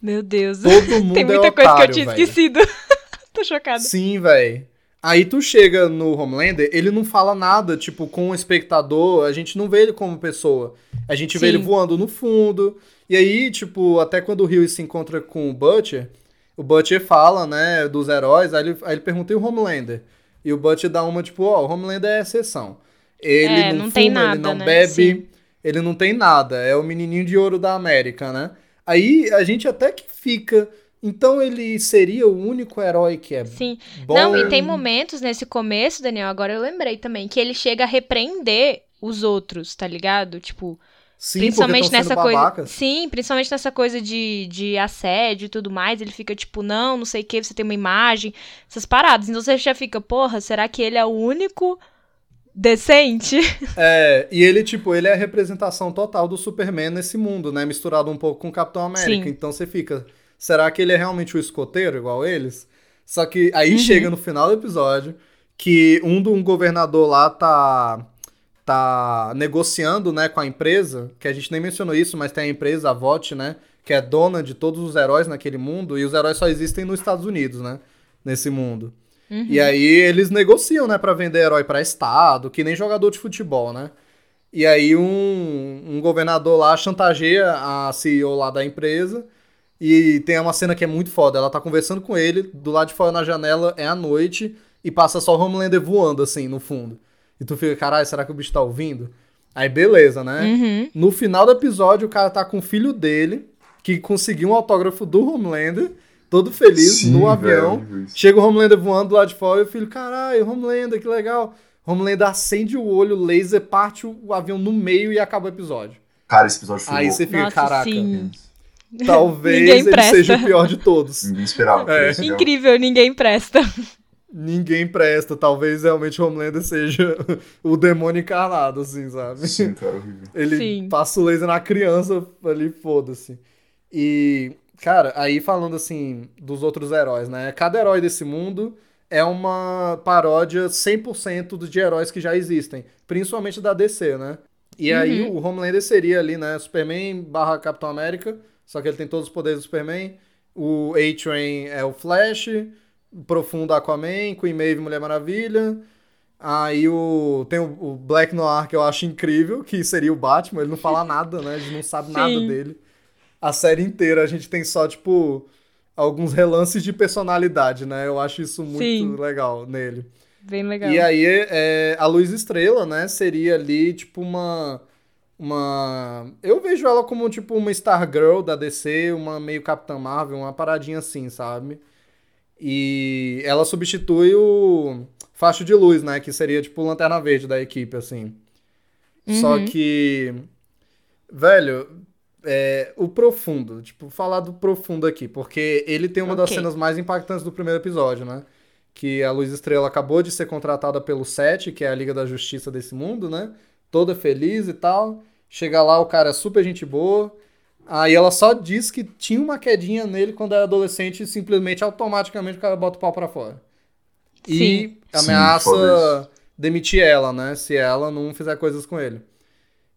Meu Deus. Todo mundo Tem é muita coisa que eu otário, tinha velho. esquecido. Tô chocada. Sim, velho. Aí tu chega no Homelander, ele não fala nada, tipo, com o espectador, a gente não vê ele como pessoa. A gente vê Sim. ele voando no fundo. E aí, tipo, até quando o Rio se encontra com o Butcher, o Butcher fala, né, dos heróis, aí ele, aí ele pergunta e o Homelander. E o Butcher dá uma, tipo, ó, o Homelander é exceção. Ele É, não, não fuma, tem ele nada, não né? bebe, Sim. ele não tem nada. É o menininho de ouro da América, né? Aí a gente até que fica. Então ele seria o único herói que é Sim. bom. Não, e tem momentos nesse começo, Daniel, agora eu lembrei também, que ele chega a repreender os outros, tá ligado? Tipo, Sim, principalmente nessa coisa. Sim, principalmente nessa coisa de, de assédio e tudo mais. Ele fica tipo, não, não sei o que, você tem uma imagem, essas paradas. Então você já fica, porra, será que ele é o único decente? É, e ele, tipo, ele é a representação total do Superman nesse mundo, né? Misturado um pouco com o Capitão América. Sim. Então você fica, será que ele é realmente o escoteiro, igual eles? Só que aí Uhum. chega no final do episódio que um de um governador lá tá tá negociando, né, com a empresa, que a gente nem mencionou isso, mas tem a empresa, a VOT, né, que é dona de todos os heróis naquele mundo, e os heróis só existem nos Estados Unidos, né, nesse mundo. Uhum. E aí eles negociam, né, pra vender herói pra estado, que nem jogador de futebol, né? E aí um, um governador lá chantageia a CEO lá da empresa e tem uma cena que é muito foda. Ela tá conversando com ele, do lado de fora na janela é a noite e passa só o Homelander voando assim no fundo. E tu fica, caralho, será que o bicho tá ouvindo? Aí beleza, né? Uhum. No final do episódio, o cara tá com o filho dele, que conseguiu um autógrafo do Homelander, todo feliz, Sim, no avião. velho. Chega o Homelander voando lá de fora e o filho, caralho, Homelander, que legal. Homelander acende o olho, laser, parte o avião no meio e acaba o episódio. Cara, esse episódio foi Aí você fica, Nossa, caraca, sim. talvez Ninguém ele presta. seja o pior de todos. Ninguém esperava. É. isso? Incrível, ninguém presta. Ninguém presta, talvez realmente o Homelander seja o demônio encarnado, assim, sabe? Sim, cara, horrível. Ele Sim. passa o laser na criança ali, foda-se. E, cara, aí falando assim dos outros heróis, né? Cada herói desse mundo é uma paródia 100% de heróis que já existem, principalmente da DC, né? E aí o Homelander seria ali, né? Superman barra Capitão América, só que ele tem todos os poderes do Superman. O A-Train é o Flash, o Profundo Aquaman, Queen Maeve Mulher Maravilha. Aí o, tem o, Black Noir, que eu acho incrível, que seria o Batman, ele não fala nada, né? A gente não sabe nada Sim. dele. A série inteira a gente tem só, tipo, alguns relances de personalidade, né? Eu acho isso muito Sim. legal nele. Bem legal. E aí, é, a Luz Estrela, né, seria ali, tipo, uma. Uma. Eu vejo ela como, tipo, uma Stargirl da DC, uma meio Capitã Marvel, uma paradinha assim, sabe? E ela substitui o Facho de Luz, né? Que seria, tipo, o Lanterna Verde da equipe, assim. Só Uhum. que. Velho, é, o profundo, tipo, falar do profundo aqui, porque ele tem uma das Ok. cenas mais impactantes do primeiro episódio, né? Que a Luz Estrela acabou de ser contratada pelo SET, que é a Liga da Justiça desse mundo, né? Toda feliz e tal. Chega lá, o cara é super gente boa. Aí ela só diz que tinha uma quedinha nele quando era adolescente e simplesmente, automaticamente, o cara bota o pau pra fora. E Sim. Sim, ameaça foda demitir ela, né? Se ela não fizer coisas com ele.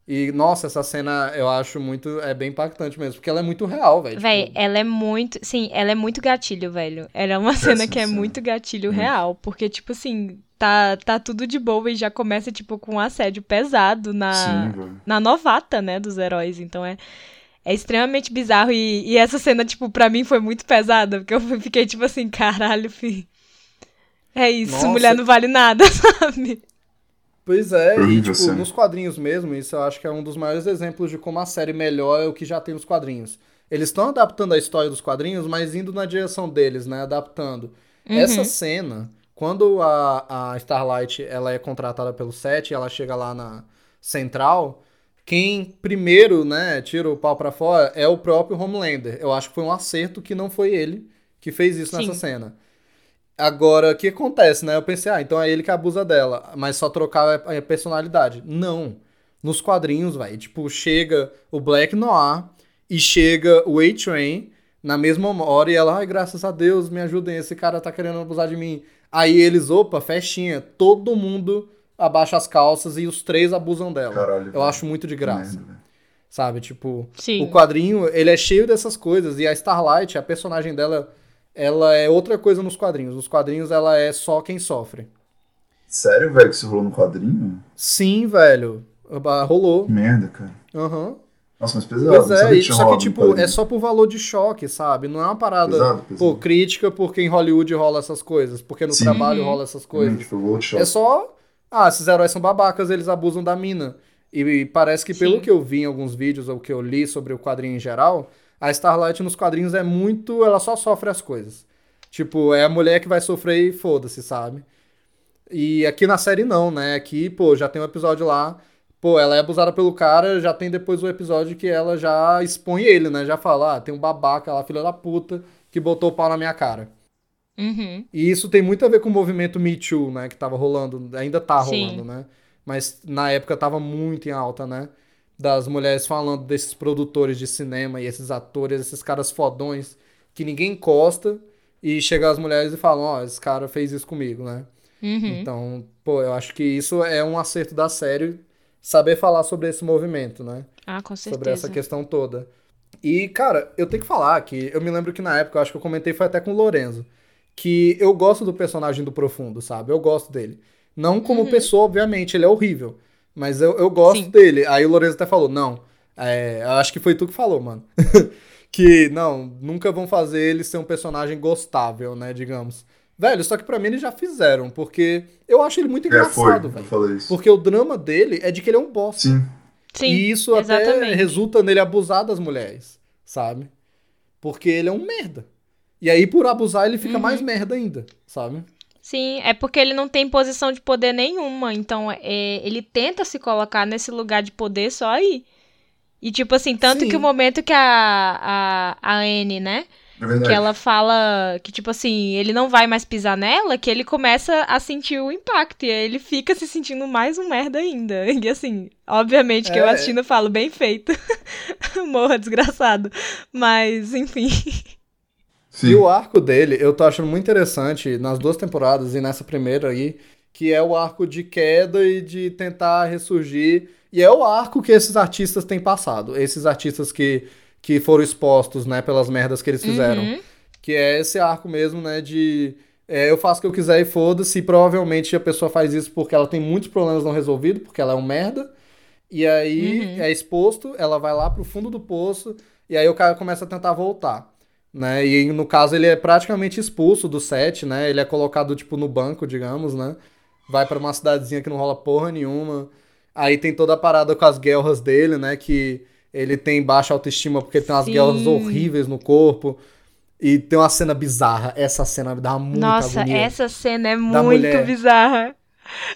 E, nossa, essa cena eu acho muito. É bem impactante mesmo, porque ela é muito real, velho. Véi, tipo, ela é muito. Sim, ela é muito gatilho, velho. Ela é uma cena que é cena. muito gatilho Muito. real. Porque, tipo assim, tá, tá tudo de boa e já começa, tipo, com um assédio pesado na, Sim, na novata, né, dos heróis. Então é. É extremamente bizarro e, e essa cena, tipo, pra mim foi muito pesada, porque eu fiquei tipo assim, caralho, fi. É isso, Nossa. mulher não vale nada, sabe? Pois é, e tipo, nos quadrinhos mesmo, isso eu acho que é um dos maiores exemplos de como a série melhora o que já tem nos quadrinhos. Eles estão adaptando a história dos quadrinhos, mas indo na direção deles, né? Adaptando. Uhum. Essa cena, quando a, a Starlight ela é contratada pelo set, ela chega lá na central, quem primeiro, né, tira o pau pra fora é o próprio Homelander. Eu acho que foi um acerto que não foi ele que fez isso nessa Sim. cena. Agora, o que acontece, né? Eu pensei, ah, então é ele que abusa dela, mas só trocar a a personalidade. Não. Nos quadrinhos, vai, tipo, chega o Black Noir e chega o A-Train na mesma hora e ela, ai, graças a Deus, me ajudem, esse cara tá querendo abusar de mim. Aí eles, opa, festinha, todo mundo abaixa as calças e os três abusam dela. Caralho, Eu velho. acho muito de graça. Merda, velho. Sabe, tipo, Sim. o quadrinho, ele é cheio dessas coisas. E a Starlight, a personagem dela ela é outra coisa nos quadrinhos. Nos quadrinhos ela é só quem sofre. Sério, velho, que isso rolou no quadrinho? Sim, velho. Rolou. Merda, cara. Aham. Nossa, mas pesado. Pois é, só que, tipo, é só por valor de choque, sabe? Não é uma parada, Pesado, pesado. pô, crítica porque em Hollywood rola essas coisas, porque no Sim. trabalho Uhum. rola essas Realmente, coisas. Shot. É só. Ah, esses heróis são babacas, eles abusam da mina. E, e parece que, pelo Sim. que eu vi em alguns vídeos, ou que eu li sobre o quadrinho em geral, a Starlight nos quadrinhos é muito. Ela só sofre as coisas. Tipo, é a mulher que vai sofrer e foda-se, sabe? E aqui na série não, né? Aqui, pô, já tem um episódio lá. Pô, ela é abusada pelo cara, já tem depois o episódio que ela já expõe ele, né? Já fala, ah, tem um babaca lá, filha da puta, que botou o pau na minha cara. Uhum. E isso tem muito a ver com o movimento Me Too, né? Que tava rolando, ainda tá Sim. rolando, né? Mas na época tava muito em alta, né? Das mulheres falando desses produtores de cinema e esses atores, esses caras fodões que ninguém encosta. E chegam as mulheres e falam, ó, esse cara fez isso comigo, né? Uhum. Então, pô, eu acho que isso é um acerto da série, saber falar sobre esse movimento, né? Ah, com certeza. sobre essa questão toda. E, cara, eu tenho que falar que eu me lembro que na época, eu acho que eu comentei, foi até com o Lorenzo, que eu gosto do personagem do Profundo, sabe? Eu gosto dele. Não como pessoa, obviamente, ele é horrível. Mas eu, eu gosto Sim. dele. Aí o Lorenzo até falou, não, é, acho que foi tu que falou, mano. que, não, nunca vão fazer ele ser um personagem gostável, né, digamos. Velho, só que pra mim eles já fizeram, porque eu acho ele muito É, foi. engraçado, Eu velho. falei isso. Porque o drama dele é de que ele é um bosta. Sim. Sim, E isso até exatamente. resulta nele abusar das mulheres, sabe? Porque ele é um merda. E aí, por abusar, ele Uhum. fica mais merda ainda, sabe? Sim, é porque ele não tem posição de poder nenhuma. Então, é, ele tenta se colocar nesse lugar de poder só aí. E, tipo assim, tanto Sim. que o momento que a, a, a Anne, né? É. Que ela fala que, tipo assim, ele não vai mais pisar nela, que ele começa a sentir o impacto. E aí ele fica se sentindo mais um merda ainda. E assim, obviamente que eu É. assistindo falo, bem feito. Morra, desgraçado. Mas, enfim. Sim. E o arco dele, eu tô achando muito interessante nas duas temporadas e nessa primeira aí, que é o arco de queda e de tentar ressurgir. E é o arco que esses artistas têm passado. Esses artistas que, que foram expostos, né, pelas merdas que eles fizeram. Uhum. Que é esse arco mesmo, né, de é, eu faço o que eu quiser e foda-se. E provavelmente a pessoa faz isso porque ela tem muitos problemas não resolvidos, porque ela é um merda. E aí Uhum. é exposto, ela vai lá pro fundo do poço, e aí o cara começa a tentar voltar. Né? E no caso ele é praticamente expulso do set, né? Ele é colocado tipo no banco, digamos, né? Vai pra uma cidadezinha que não rola porra nenhuma. Aí tem toda a parada com as guerras dele, né? Que ele tem baixa autoestima porque ele tem umas Sim. guerras horríveis no corpo. E tem uma cena bizarra. Essa cena me dá muita Nossa, agonia. essa cena é Da muito mulher. bizarra.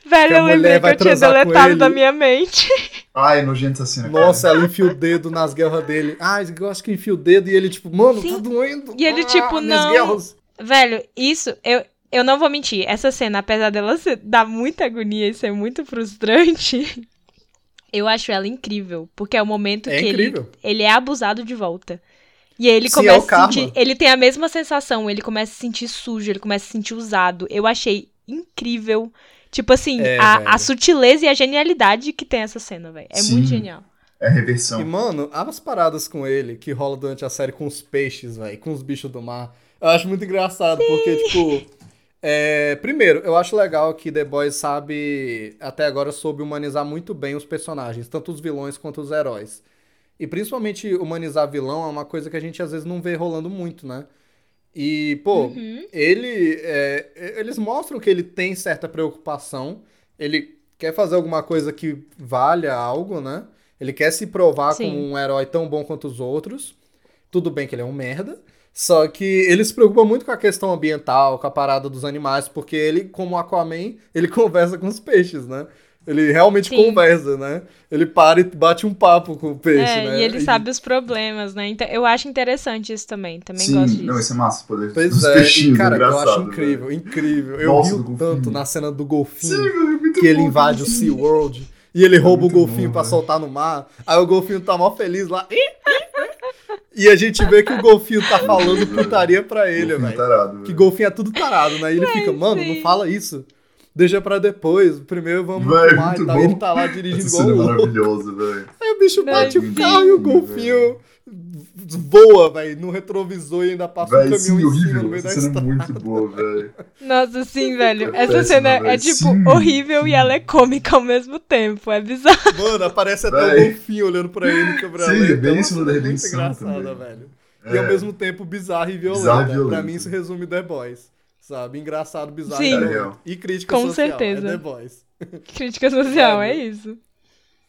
Velho, eu lembrei que eu tinha deletado ele. da minha mente. Ai, nojenta essa cena, cara. Nossa, ela enfia o dedo nas guerras dele. Ah, eu acho que enfia o dedo e ele, tipo, mano, Sim. tá doendo. E ele, Ah, tipo, não. guerras. Velho, isso, eu, eu não vou mentir. Essa cena, apesar dela ser, dar muita agonia e ser muito frustrante, eu acho ela incrível. Porque é o momento É que ele, incrível. ele é abusado de volta. E aí ele Sim, é começa o a sentir. Ele tem a mesma sensação, ele começa a se sentir sujo, ele começa a se sentir usado. Eu achei incrível. Tipo assim, É, a, a sutileza e a genialidade que tem essa cena, velho. É Sim. muito genial. É reversão. E, mano, as paradas com ele que rola durante a série com os peixes, velho, com os bichos do mar, eu acho muito engraçado, porque, tipo. É, primeiro, eu acho legal que The Boys sabe, até agora, soube humanizar muito bem os personagens, tanto os vilões quanto os heróis. E principalmente humanizar vilão é uma coisa que a gente às vezes não vê rolando muito, né? E, pô, Uhum. ele. é, eles mostram que ele tem certa preocupação. Ele quer fazer alguma coisa que valha algo, né? Ele quer se provar Sim. como um herói tão bom quanto os outros. Tudo bem que ele é um merda. Só que ele se preocupa muito com a questão ambiental, com a parada dos animais, porque ele, como Aquaman, ele conversa com os peixes, né? Ele realmente Sim. conversa, né? Ele para e bate um papo com o peixe, é, né? e ele sabe os problemas, né? Então, eu acho interessante isso também. Também Sim, gosto disso. não, isso é massa, poder Pois dos é, e, peixinhos, cara, eu acho incrível, velho. incrível. Eu Nossa, rio tanto na cena do golfinho, Sim, é que ele invade o velho. SeaWorld e ele rouba o golfinho bom, pra velho. soltar no mar. Aí o golfinho tá mó feliz lá. E a gente vê que o golfinho tá falando putaria pra ele, velho. tarado, Que golfinho é tudo tarado, né? E ele fica, mano, sim. não fala isso. deixa pra depois, primeiro vamos Véi, fumar e tal. bom. Ele tá lá dirigindo Essa igual cena é um louco. maravilhosa, velho. Aí o bicho bate o Sim, carro e o golfinho voa, velho, no retrovisor e ainda passa um Véi, caminhão sim, em cima no horrível. meio da cena é estrada. muito boa, velho. Nossa, sim, velho. É Essa péssima, cena é velho. tipo Sim, horrível e sim. ela é cômica ao mesmo tempo. É bizarro. Mano, aparece até o golfinho olhando pra ele em câmera Sim, lenta. é bem isso da cena redenção Muito engraçada, também. velho. É. E ao mesmo tempo bizarra e violenta. Bizarra e Pra mim isso resume The Boys. Sabe? Engraçado, bizarro Sim. e É violento. real. E crítica Com social. certeza. É The Boys. Crítica social, é Velho. isso.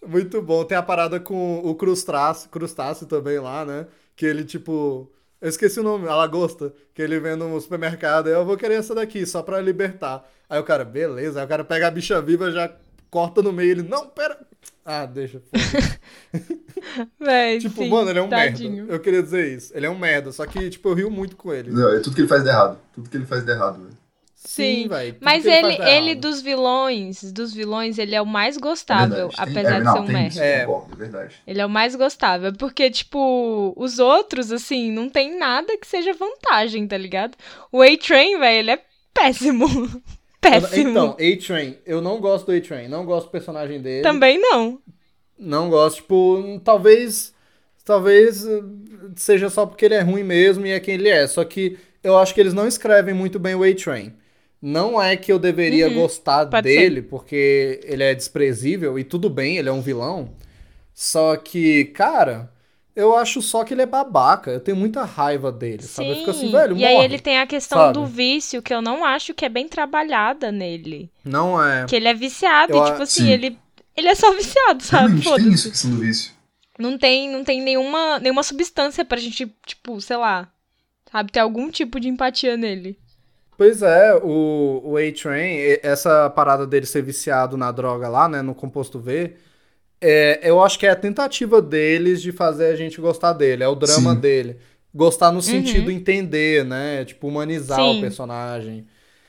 Muito bom. Tem a parada com o crustáceo, crustáceo também lá, né? Que ele, tipo. Eu esqueci o nome, a lagosta. Que ele vem no supermercado. Eu vou querer essa daqui, só pra libertar. Aí o cara, beleza. Aí o cara pega a bicha viva, já corta no meio. Ele, não, pera. Ah, deixa. Véi, tipo, sim, mano, ele é um tadinho. merda. Eu queria dizer isso. Ele é um merda. Só que, tipo, eu rio muito com ele. Não, é tudo que ele faz de errado. Tudo que ele faz de errado, velho. Sim, tudo Mas ele, ele errado. dos vilões, dos vilões, ele é o mais É gostável, verdade. Apesar é, de não, ser um merda. Isso, É. concordo, é verdade. Ele é o mais gostável, porque, tipo, os outros, assim, não tem nada que seja vantagem, tá ligado? O A-Train, velho, ele é péssimo. péssimo. Então, A-Train. Eu não gosto do A-Train. Não gosto do personagem dele. Também não. Não gosto, tipo, talvez. Talvez eh, seja só porque ele é ruim mesmo e é quem ele é. Só que eu acho que eles não escrevem muito bem o A-Train. Não é que eu deveria Uhum, gostar dele, porque ele é desprezível e tudo bem, ele é um vilão. Só que, cara, eu acho só que ele é babaca. Eu tenho muita raiva dele, sabe? Eu fico assim, velho, e aí morre. ele tem a questão sabe? do vício, que eu não acho que é bem trabalhada nele. Não é. Que ele é viciado Eu e, a- tipo assim, sim. ele, ele é só viciado, sabe? Realmente tem isso, a questão do vício. Não tem, não tem nenhuma, nenhuma substância pra gente, tipo, sei lá, sabe? Ter algum tipo de empatia nele. Pois é, o, o A-Train, essa parada dele ser viciado na droga lá, né, no composto V, é, eu acho que é a tentativa deles de fazer a gente gostar dele, é o drama Sim. dele. Gostar no sentido entender, né, tipo, humanizar o Sim. personagem.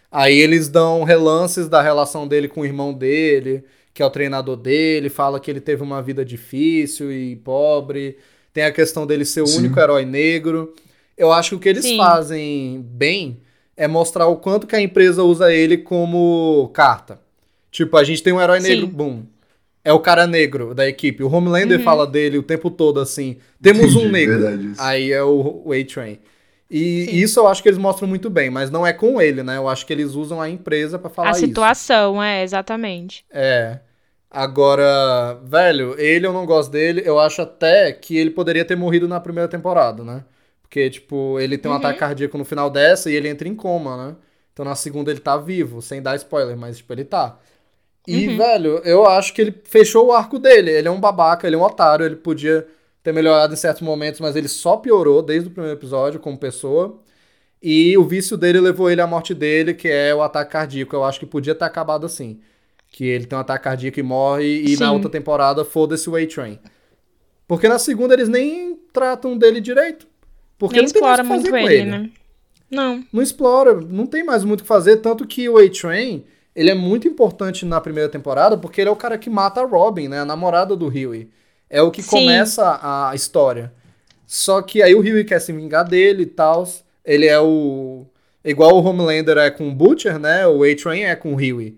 Aí eles dão relances da relação dele com o irmão dele, que é o treinador dele, fala que ele teve uma vida difícil e pobre. Tem a questão dele ser o Sim. único herói negro. Eu acho que o que eles Sim. fazem bem é mostrar o quanto que a empresa usa ele como carta. Tipo, a gente tem um herói Sim. negro, boom. É o cara negro da equipe. O Homelander Uhum. fala dele o tempo todo assim: temos um Entendi, negro. verdade isso. Aí é o, o A-Train. E Sim. isso eu acho que eles mostram muito bem, mas não é com ele, né? Eu acho que eles usam a empresa pra falar a isso. situação, é, exatamente. É. Agora, velho, ele eu não gosto dele. Eu acho até que ele poderia ter morrido na primeira temporada, né? Porque, tipo, ele tem um Uhum. ataque cardíaco no final dessa e ele entra em coma, né? Então na segunda ele tá vivo, sem dar spoiler, mas, tipo, ele tá. E, Uhum. velho, eu acho que ele fechou o arco dele. Ele é um babaca, ele é um otário, ele podia ter melhorado em certos momentos, mas ele só piorou desde o primeiro episódio como pessoa. E o vício dele levou ele à morte dele, que é o ataque cardíaco. Eu acho que podia ter acabado assim. Que ele tem um ataque cardíaco e morre, e na Sim. outra temporada foda-se o A-Train. Porque na segunda eles nem tratam dele direito. Porque Nem não explora muito ele, ele. né? Não. Não explora, não tem mais muito o que fazer. Tanto que o A-Train, ele é muito importante na primeira temporada, porque ele é o cara que mata a Robin, né? A namorada do Huey. É o que Sim. começa a história. Só que aí o Huey quer se vingar dele e tal. Ele é o. Igual o Homelander é com o Butcher, né? O A-Train é com o Huey.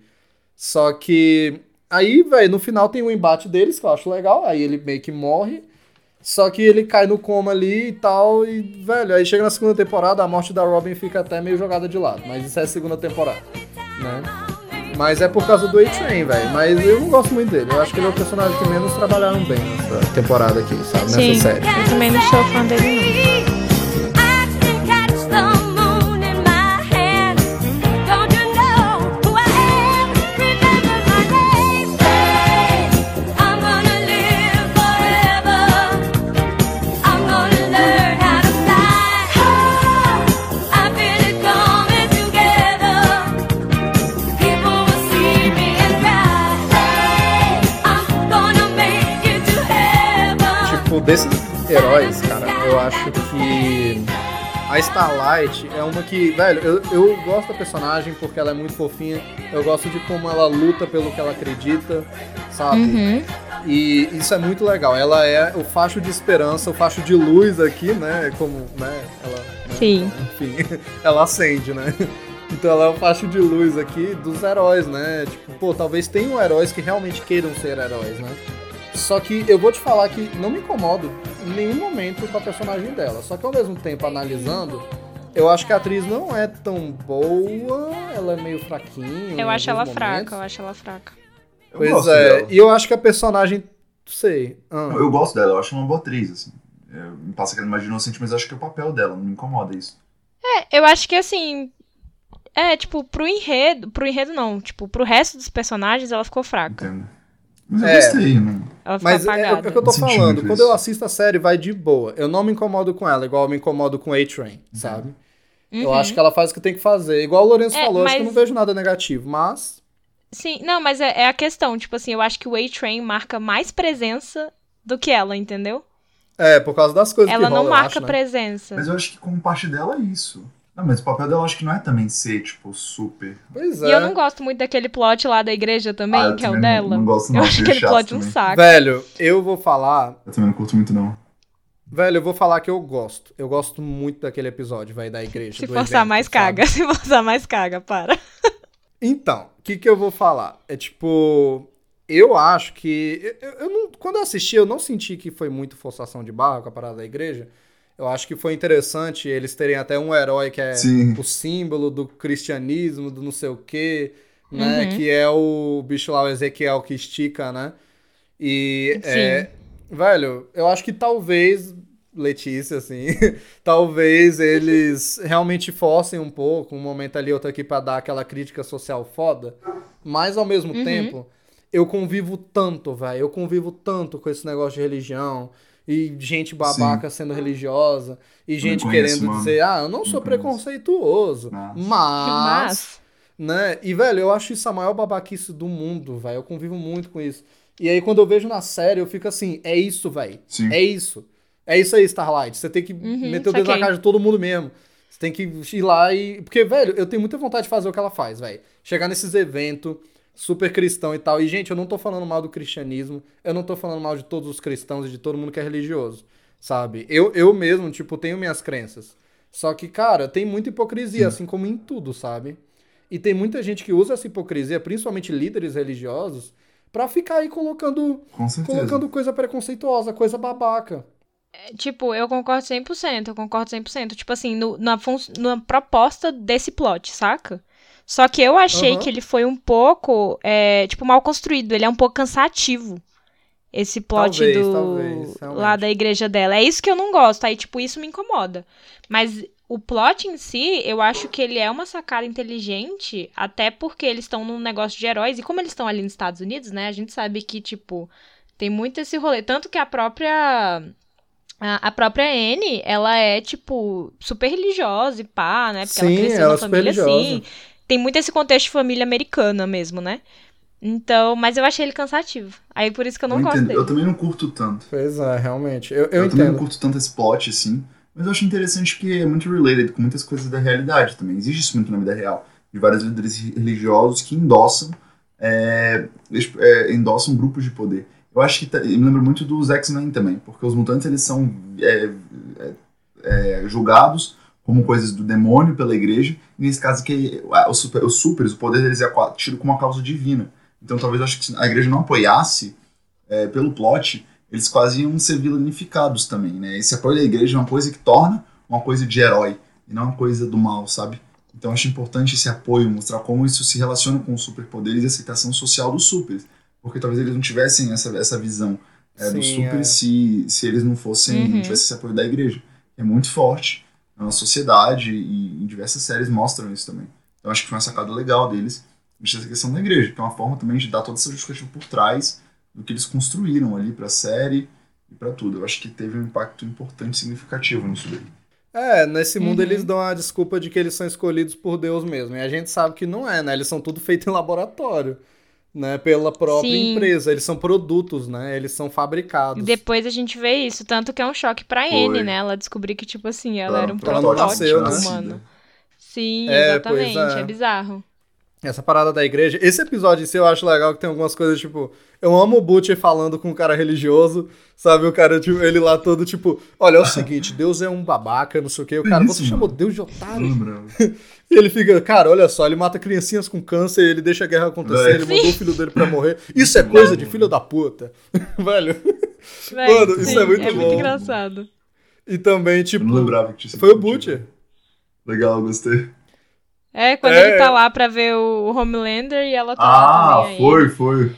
Só que. Aí, velho, no final tem um embate deles que eu acho legal. Aí ele meio que morre. Só que ele cai no coma ali e tal. E, velho, aí chega na segunda temporada, a morte da Robin fica até meio jogada de lado. Mas isso é a segunda temporada, né? Mas é por causa do A-Train, velho. Mas eu não gosto muito dele. Eu acho que ele é o personagem que menos trabalharam bem nessa temporada aqui, sabe? Nessa Sim, série. eu também não sou fã dele, não. Desses heróis, cara, eu acho que a Starlight é uma que, velho, eu, eu gosto da personagem porque ela é muito fofinha. Eu gosto de como ela luta pelo que ela acredita, sabe? Uhum. E isso é muito legal. Ela é o facho de esperança, o facho de luz aqui, né? Como, né? Ela, né? Sim. Enfim, ela acende, né? Então ela é o facho de luz aqui dos heróis, né? Tipo, pô, talvez tenham heróis que realmente queiram ser heróis, né? Só que eu vou te falar que não me incomodo em nenhum momento com a personagem dela. Só que ao mesmo tempo, analisando, eu acho que a atriz não é tão boa, ela é meio fraquinha. Eu acho ela alguns fraca, momentos. eu acho ela fraca. Eu Pois é, dela. e eu acho que a personagem. Não sei. ah. Eu gosto dela, eu acho uma boa atriz, assim. É, me passa aquela imagem inocente, mas eu acho que é o papel dela, não me incomoda isso. É, eu acho que assim. É, tipo, pro enredo. Pro enredo não, tipo, pro resto dos personagens ela ficou fraca. Entendo. Mas eu É. gostei, não. Ela ficou Mas é, é o que eu tô Não falando. Quando isso. eu assisto a série, vai de boa. Eu não me incomodo com ela, igual eu me incomodo com A-Train, sabe? Eu Uhum. acho que ela faz o que tem que fazer. Igual o Lourenço É, falou, acho que eu mas- não vejo nada negativo, mas. Sim, não, mas é, é a questão, tipo assim, eu acho que o A-Train marca mais presença do que ela, entendeu? É, por causa das coisas ela que não rolam, eu marca acho, né? presença. Mas eu acho que como parte dela é isso. Não, mas o papel dela eu acho que não é também ser, tipo, super. Pois E é. eu não gosto muito daquele plot lá da igreja também, Ah, que é o também não- dela. Não, gosto, não, eu acho aquele plot um também. saco. Velho, eu vou falar. Eu também não curto muito, não. Velho, eu vou falar que eu gosto. Eu gosto muito daquele episódio, velho, da igreja. Se do forçar evento, mais sabe? caga, se forçar mais caga, para. Então, o que, que eu vou falar? É tipo. Eu acho que. Eu, eu não, quando eu assisti, eu não senti que foi muito forçação de barra com a parada da igreja. Eu acho que foi interessante eles terem até um herói que é Sim. o símbolo do cristianismo, do não sei o quê, né? Uhum. Que é o bicho lá, o Ezequiel, que estica, né? E. É, velho, eu acho que talvez. Letícia, assim, talvez eles realmente forcem um pouco, um momento ali, outro aqui, pra dar aquela crítica social foda, mas ao mesmo Uhum. tempo, eu convivo tanto, velho, eu convivo tanto com esse negócio de religião, e gente babaca sendo religiosa, e gente conheço, querendo mano. dizer, ah, eu não sou conheço. preconceituoso, mas, Mas. né, e velho, eu acho isso a maior babaquice do mundo, velho, eu convivo muito com isso. E aí quando eu vejo na série, eu fico assim, é isso, velho, Sim. é isso. É isso aí, Starlight. Você tem que Uhum, meter o dedo na cara de todo mundo mesmo. Você tem que ir lá e. Porque, velho, eu tenho muita vontade de fazer o que ela faz, velho. Chegar nesses eventos, super cristão e tal. E, gente, eu não tô falando mal do cristianismo. Eu não tô falando mal de todos os cristãos e de todo mundo que é religioso. Sabe? Eu, eu mesmo, tipo, tenho minhas crenças. Só que, cara, tem muita hipocrisia, assim como em tudo, sabe? E tem muita gente que usa essa hipocrisia, principalmente líderes religiosos, pra ficar aí colocando, Com certeza. colocando coisa preconceituosa, coisa babaca. Tipo, eu concordo 100%, eu concordo 100%. Tipo assim, no- na, na proposta desse plot, saca? Só que eu achei Aham. que ele foi um pouco, é, tipo, mal construído. Ele é um pouco cansativo. Esse plot Talvez, do talvez, lá da igreja dela. É isso que eu não gosto. Aí, tipo, isso me incomoda. Mas o plot em si, eu acho que ele é uma sacada inteligente, até porque eles estão num negócio de heróis. E como eles estão ali nos Estados Unidos, né? A gente sabe que, tipo, tem muito esse rolê. Tanto que a própria. A, a própria Anne, ela é, tipo, super religiosa e pá, né? Porque Sim, ela cresceu ela numa é super família assim. Tem muito esse contexto de família americana mesmo, né? Então, mas eu achei ele cansativo. Aí por isso que eu não eu gosto entendo. dele. Eu também não curto tanto. Pois é, realmente. Eu, eu, Eu, também não curto tanto esse plot, assim. Mas eu acho interessante que é muito related com muitas coisas da realidade também. Existe isso muito na vida real. De vários líderes religiosos que endossam, é, é, endossam grupos de poder. Eu acho que tá- me lembra muito dos X-Men também, porque os mutantes eles são é, é, é, julgados como coisas do demônio pela igreja, e nesse caso que os, super, os supers, o poder deles é tido como uma causa divina. Então talvez eu acho que se a igreja não apoiasse é, pelo plot, eles quase iam ser vilanificados também, né? Esse apoio da igreja é uma coisa que torna uma coisa de herói, e não uma coisa do mal, sabe? Então acho importante esse apoio, mostrar como isso se relaciona com os superpoderes e a aceitação social dos supers. Porque talvez eles não tivessem essa, essa visão é, dos Sim, supers é. se, se eles não fossem, Uhum. não tivessem esse apoio da igreja. É muito forte na sociedade e em diversas séries mostram isso também. Então acho que foi uma sacada legal deles, mexer essa questão da igreja, que é uma forma também de dar toda essa justificativa por trás do que eles construíram ali pra série e pra tudo. Eu acho que teve um impacto importante e significativo nisso daí. É, nesse mundo Uhum. eles dão a desculpa de que eles são escolhidos por Deus mesmo. E a gente sabe que não é, né? Eles são tudo feito em laboratório, né? Pela própria Sim. empresa. Eles são produtos, né? Eles são fabricados. E depois a gente vê isso, tanto que é um choque pra Foi. Anne, né? Ela descobrir que, tipo assim, ela Ela era um um protótipo nasceu, né? humano. Sim, É, exatamente, é. é bizarro. Essa parada da igreja. Esse episódio em si eu acho legal que tem algumas coisas, tipo. Eu amo o Butcher falando com um cara religioso, sabe? O cara, tipo, ele lá todo, tipo, olha, é o seguinte, Deus é um babaca, não sei o quê. O cara, isso, você chamou? Deus de otário? E ele fica, cara, olha só, ele mata criancinhas com câncer, ele deixa a guerra acontecer, ele mandou o filho dele pra morrer. Isso é coisa de filho da puta. Velho. Mano, isso sim, é muito É bom. muito engraçado. E também, Eu tipo. não lembrava que tinha sido Foi o Butcher. Butcher. Legal, gostei. É, quando É. ele tá lá pra ver o Homelander e ela tá lá Ah, também. aí foi, foi.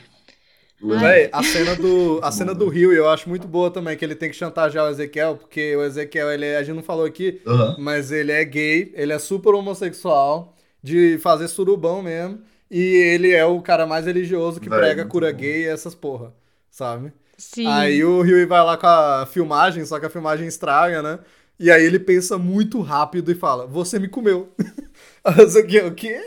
Véi, a cena do a cena do Rio eu acho muito boa também, que ele tem que chantagear o Ezequiel, porque o Ezequiel, ele é- a gente não falou aqui, Aham. mas ele é gay, ele é super homossexual, de fazer surubão mesmo, e ele é o cara mais religioso que Véi, prega cura bom. gay e essas porra, sabe? Sim. Aí o Rio vai lá com a filmagem, só que a filmagem estraga, né? E aí ele pensa muito rápido e fala, você me comeu. Aí o Ezequiel, o quê?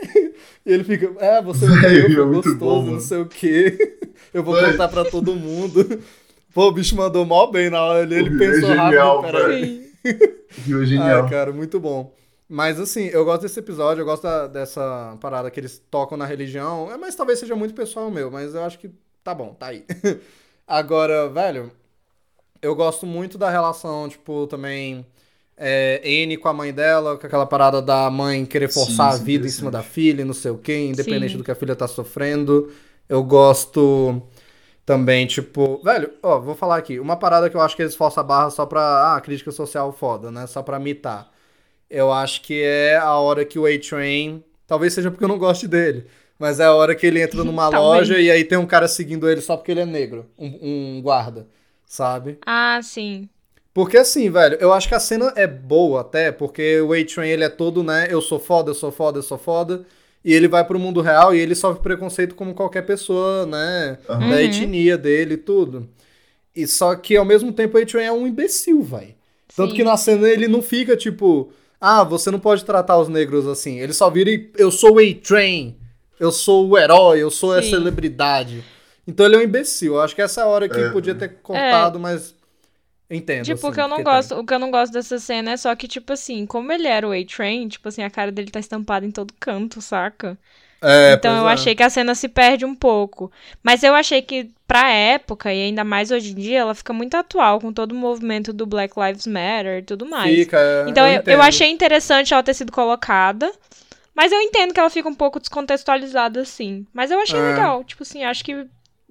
E ele fica, é, você me Véi, comeu, é gostoso, bom, não sei o quê. Eu vou contar pra todo mundo. Pô, o bicho mandou mal bem na hora ali, ele é pensou genial, rápido, peraí. Sim. Rio é genial. Ai, cara, muito bom. Mas assim, eu gosto desse episódio, eu gosto da- dessa parada que eles tocam na religião. É, Mas talvez seja muito pessoal meu, mas eu acho que tá bom, tá aí. Agora, velho, eu gosto muito da relação, tipo, também. É, N com a mãe dela, com aquela parada da mãe querer Sim, forçar isso a vida em cima da filha e não sei o quê, independente Sim. do que a filha tá sofrendo. Eu gosto também, tipo. Velho, ó, vou falar aqui. Uma parada que eu acho que eles forçam a barra só pra. Ah, crítica social foda, né? Só pra mitar. Eu acho que é a hora que o A-Train. Talvez seja porque eu não goste dele. Mas é a hora que ele entra numa Talvez. loja e aí tem um cara seguindo ele só porque ele é negro. Um, um guarda, sabe? Ah, sim. Porque assim, velho, eu acho que a cena é boa até, porque o A-Train ele é todo, né? Eu sou foda, eu sou foda, eu sou foda. E ele vai pro mundo real e ele sofre preconceito como qualquer pessoa, né? Aham. Da etnia dele e tudo. E só que ao mesmo tempo o A-Train é um imbecil, velho. Tanto que na cena ele não fica tipo, ah, você não pode tratar os negros assim. Ele só vira e eu sou o A-Train, eu sou o herói, eu sou a Sim. celebridade. Então ele é um imbecil. Eu acho que essa é a hora que É. podia ter cortado, mas entendo. Tipo, o assim, que eu não porque gosto, tem. o que eu não gosto dessa cena é só que, tipo assim, como ele era o A-Train, tipo assim, a cara dele tá estampada em todo canto, saca? É, então eu é. achei que a cena se perde um pouco. Mas eu achei que, pra época, e ainda mais hoje em dia, ela fica muito atual com todo o movimento do Black Lives Matter e tudo mais. Fica, é, Então eu, eu entendo. achei interessante ela ter sido colocada. Mas eu entendo que ela fica um pouco descontextualizada, assim. Mas eu achei É. legal. Tipo assim, acho que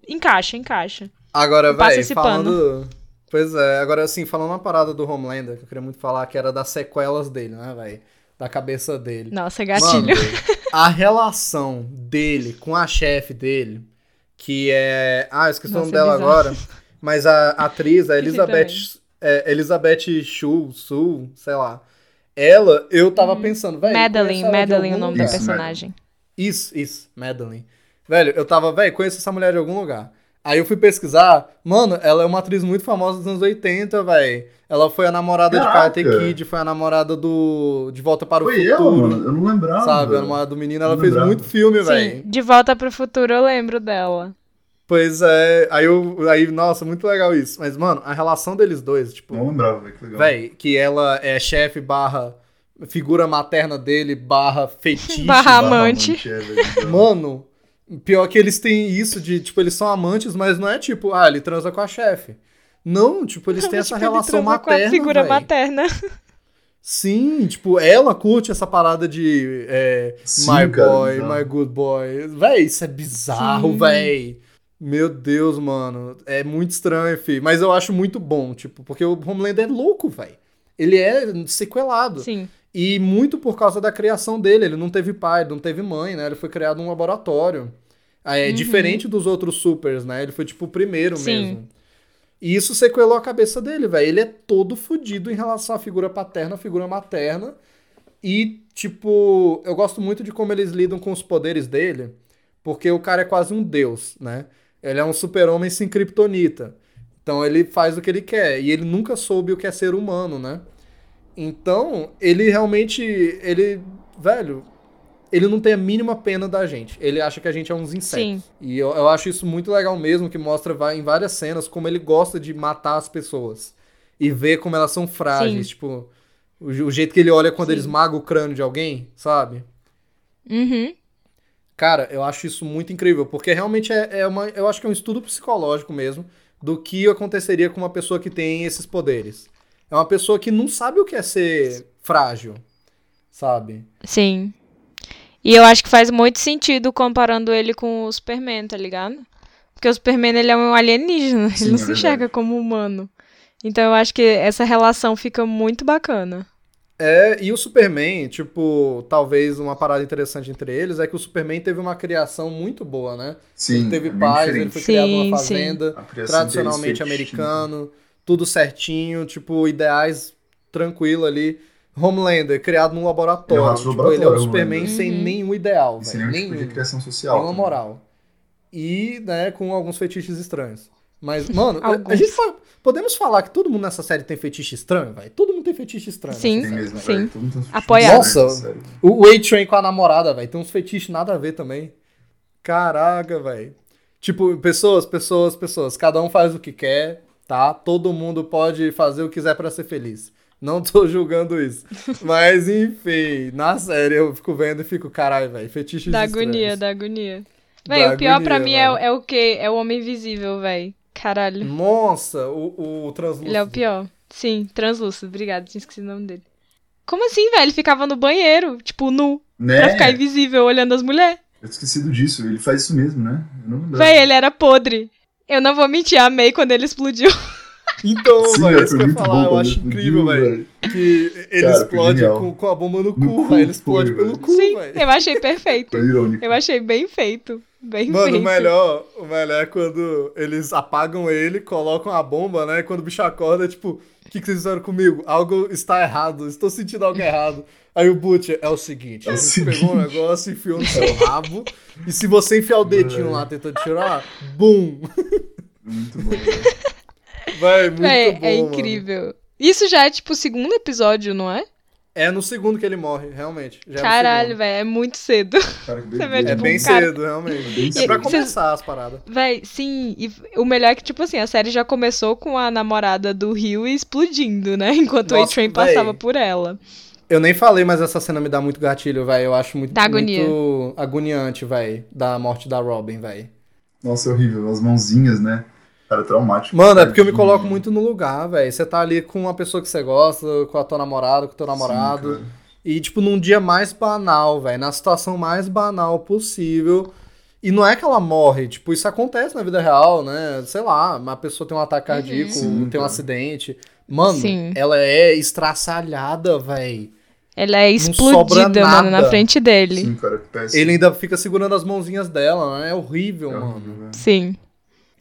encaixa, encaixa. Agora, velho, falando. Pois é, agora assim, falando uma parada do Homelander, que eu queria muito falar, que era das sequelas dele, né, velho? Da cabeça dele. Nossa, Mano, gatilho. a relação dele com a chefe dele, que é. Ah, eu esqueci o nome Nossa, é dela bizarro. agora. Mas a atriz, a Elizabeth. É, Elizabeth Shue, Su, sei lá. Ela, eu tava pensando, velho. Madeline, Madeline, o algum nome da Isso, personagem. isso, isso, Madeline. Velho, eu tava, velho, conheço essa mulher de algum lugar. Aí eu fui pesquisar, mano, ela é uma atriz muito famosa dos anos 80, velho. Ela foi a namorada Caraca. de Karate Kid, foi a namorada do De Volta para o Foi Futuro. mano. Eu não lembrava. Sabe, a namorada do menino, ela fez lembrava. muito filme, Sim, velho. de volta pro futuro eu lembro dela. Pois é, aí eu, aí, nossa, muito legal isso. Mas, mano, a relação deles dois, tipo, Não lembrava, velho. Que legal. velho, que ela é chefe barra figura materna dele barra fetiche. Barra amante. é, velho. Mano, pior que eles têm isso de, tipo, eles são amantes, mas não é tipo, ah, ele transa com a chefe. Não, tipo, eles têm essa Tipo, ele relação transa com a materna, figura véi. materna. Sim, tipo, ela curte essa parada de é, Sim, my cara, boy, bizarro. my good boy. Véi, isso é bizarro, Sim. véi. Meu Deus, mano. É muito estranho, fi. Mas eu acho muito bom, tipo, porque o Homelander é louco, véi. Ele é sequelado. Sim. E muito por causa da criação dele. Ele não teve pai, não teve mãe, né? Ele foi criado num laboratório. Aí É diferente dos outros supers, né? Ele foi tipo o primeiro Uhum. Sim. mesmo. E isso sequelou a cabeça dele, velho. Ele é todo fudido em relação à figura paterna, à figura materna. E, tipo, eu gosto muito de como eles lidam com os poderes dele, porque o cara é quase um deus, né? Ele é um super-homem sem kriptonita. Então ele faz o que ele quer. E ele nunca soube o que é ser humano, né? Então, ele realmente. Ele. Velho. Ele não tem a mínima pena da gente. Ele acha que a gente é uns insetos. Sim. E eu, eu acho isso muito legal mesmo, que mostra em várias cenas como ele gosta de matar as pessoas. E ver como elas são frágeis. Sim. Tipo, o, o jeito que ele olha quando Sim. ele esmaga o crânio de alguém, sabe? Uhum. Cara, eu acho isso muito incrível, porque realmente é, é uma. Eu acho que é um estudo psicológico mesmo do que aconteceria com uma pessoa que tem esses poderes. É uma pessoa que não sabe o que é ser frágil, sabe? Sim. E eu acho que faz muito sentido comparando ele com o Superman, tá ligado? Porque o Superman ele é um alienígena, Sim, ele não é se verdade. enxerga como humano. Então eu acho que essa relação fica muito bacana. É, e o Superman, tipo, talvez uma parada interessante entre eles é que o Superman teve uma criação muito boa, né? Sim, ele teve é paz, ele foi criado Sim, numa sim. fazenda, tradicionalmente americano, tudo certinho, tipo, ideais tranquilo ali. Homelander, criado num laboratório. Ele é tipo, ele é o laboratório, Superman Homelander. sem Uhum. nenhum ideal, sem velho. nenhum tipo de criação social. Nenhuma também. moral. E, né, com alguns fetiches estranhos. Mas, mano, a- gente fa- podemos falar que todo mundo nessa série tem fetiche estranho, velho? Todo mundo tem fetiche estranho. Sim. mesmo, Sim. tem uns Apoiado. Nossa. O A-Train com a namorada, velho, tem uns fetiches nada a ver também. Caraca, velho. Tipo, pessoas, pessoas, pessoas. Cada um faz o que quer, tá? Todo mundo pode fazer o que quiser pra ser feliz. Não tô julgando isso. Mas, enfim, na série eu fico vendo e fico, caralho, velho, fetiches Da estranhos. agonia, da agonia. Da Véi, o pior pra agonia, mim é, é o quê? É o Homem Invisível, véi. Caralho. Nossa, o, o translúcido. Ele é o pior. Sim, translúcido. Obrigada, tinha esquecido o nome dele. Como assim, velho? Ele ficava no banheiro, tipo, nu, Né? pra ficar invisível olhando as mulheres. Eu esquecido disso. Ele faz isso mesmo, né? Eu não lembro. Véi, ele era podre. Eu não vou mentir, amei quando ele explodiu. Então, Sim, velho, foi isso que eu ia falar, eu quando acho ele incrível, explodiu, velho. Que ele Cara, explode com, com a bomba no No cu, cu, velho. Ele explode foi, pelo cu, Sim, velho. eu achei perfeito. Foi irônico. Eu achei bem feito. Bem Mano, feito. o melhor, o melhor é quando eles apagam ele, colocam a bomba, né? E quando o bicho acorda, é tipo, o que, que vocês fizeram comigo? Algo está errado, estou sentindo algo errado. Aí o Butcher, é o seguinte, É o ele seguinte. pegou um negócio, enfiou no seu rabo, e se você enfiar o dedinho lá tentando tirar, bum! Muito bom. Vai, muito Véi, bom, é mano. incrível. Isso já é tipo o segundo episódio, não é? É no segundo que ele morre, realmente. Já é Caralho, velho, é muito cedo. Cara, que Você vê, doideira. É bem um cara- cedo, realmente. bem É cedo. pra começar as paradas. Véi, sim, e o melhor é que, tipo assim, a série já começou com a namorada do Rio explodindo, né? Enquanto o Nossa, A-Train véi. passava por ela. Eu nem falei, mas essa cena me dá muito gatilho, velho. Eu acho muito, Dá agonia. muito agoniante, velho, da morte da Robin, velho. Nossa, é horrível. As mãozinhas, né? Cara, traumático. Mano, é porque eu me coloco muito no lugar, velho. Você tá ali com uma pessoa que você gosta, com a tua namorada, com o teu namorado. Sim, e, tipo, num dia mais banal, velho. Na situação mais banal possível. E não é que ela morre, tipo, isso acontece na vida real, né? Sei lá, uma pessoa tem um ataque cardíaco, Sim, tem um cara. acidente. Mano, Sim. ela é estraçalhada, velho. Ela é explodida, mano, na frente dele. Sim, cara, que péssimo. Ele ainda fica segurando as mãozinhas dela, né? É horrível, É mano. horrível, velho. Sim.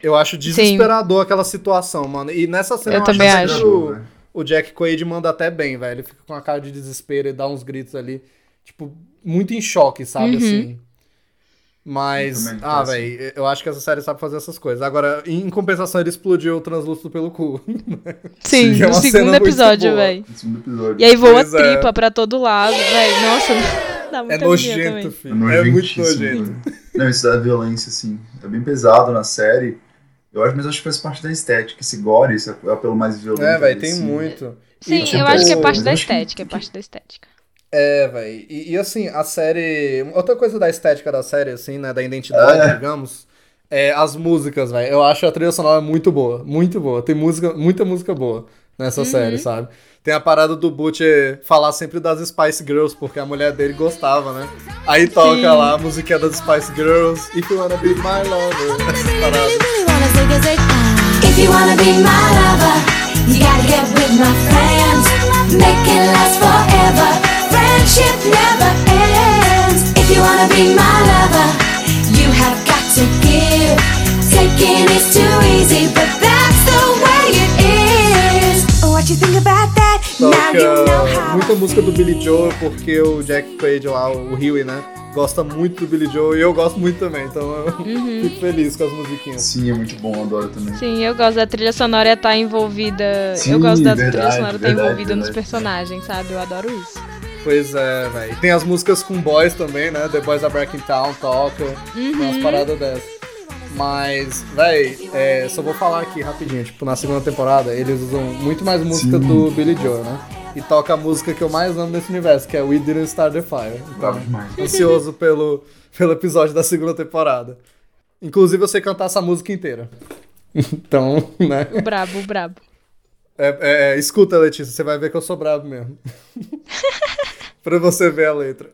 Eu acho desesperador aquela situação, mano. E nessa cena Eu eu, também acho, acho. que o, o Jack Quaid manda até bem, velho. Ele fica com a cara de desespero e dá uns gritos ali. Tipo, muito em choque, sabe, Uhum. assim. Mas, Eu ah, velho, eu acho que essa série sabe fazer essas coisas. Agora, em compensação, ele explodiu o translúcido pelo cu. Sim, Sim, é no segundo episódio, velho. No segundo episódio. E aí voa Pois é. tripa pra todo lado, velho. Nossa, dá muita É nojento, também. É filho. É muito nojento. velho. Não, isso da violência, assim. É bem pesado na série. Eu acho, mas eu acho que faz parte da estética. Esse gore, esse apelo mais violento. É, velho, tem assim. muito. Sim, E, tipo, eu acho que é parte da eu acho que- estética, é parte da estética. É, velho. E, e, assim, a série. Outra coisa da estética da série, assim, né? Da identidade, É. digamos. É as músicas, velho. Eu acho a trilha sonora muito boa. Muito boa. Tem música, muita música boa nessa série, sabe? Tem a parada do Butcher falar sempre das Spice Girls, porque a mulher dele gostava, né? Aí toca Sim. lá a musiquinha das Spice Girls. If you wanna be my lover. If you wanna be my lover, you gotta get with my friends. Make it last forever. Friendship never ends. If you wanna be my lover, you have got to give. Taking is too easy, but that's the way it is. What you think about that? Now you know how. muita música do. Billy Joe, porque o Jack Quaid lá, o Huey, né? Gosta muito do Billy Joe e eu gosto muito também, então eu Uhum. fico feliz com as musiquinhas. Sim, é muito bom, eu adoro também. Sim, eu gosto da trilha sonora estar envolvida. Sim, eu gosto da trilha verdade, sonora estar verdade, envolvida nos verdade. personagens, sabe? Eu adoro isso. Pois é, velho. Tem as músicas com boys também, né? The Boys Are Back in Town toca. Tem Uhum. umas paradas dessas. Mas, véi, é, só vou falar aqui rapidinho. Tipo, na segunda temporada, eles usam muito mais música Sim. do Billy Joe, né? e toca a música que eu mais amo nesse universo, que é We Didn't Start the Fire. Então, ansioso pelo, pelo episódio da segunda temporada. Inclusive, eu sei cantar essa música inteira. Então, né? O brabo, o brabo. É, é, escuta, Letícia, você vai ver que eu sou brabo mesmo. pra você ver a letra.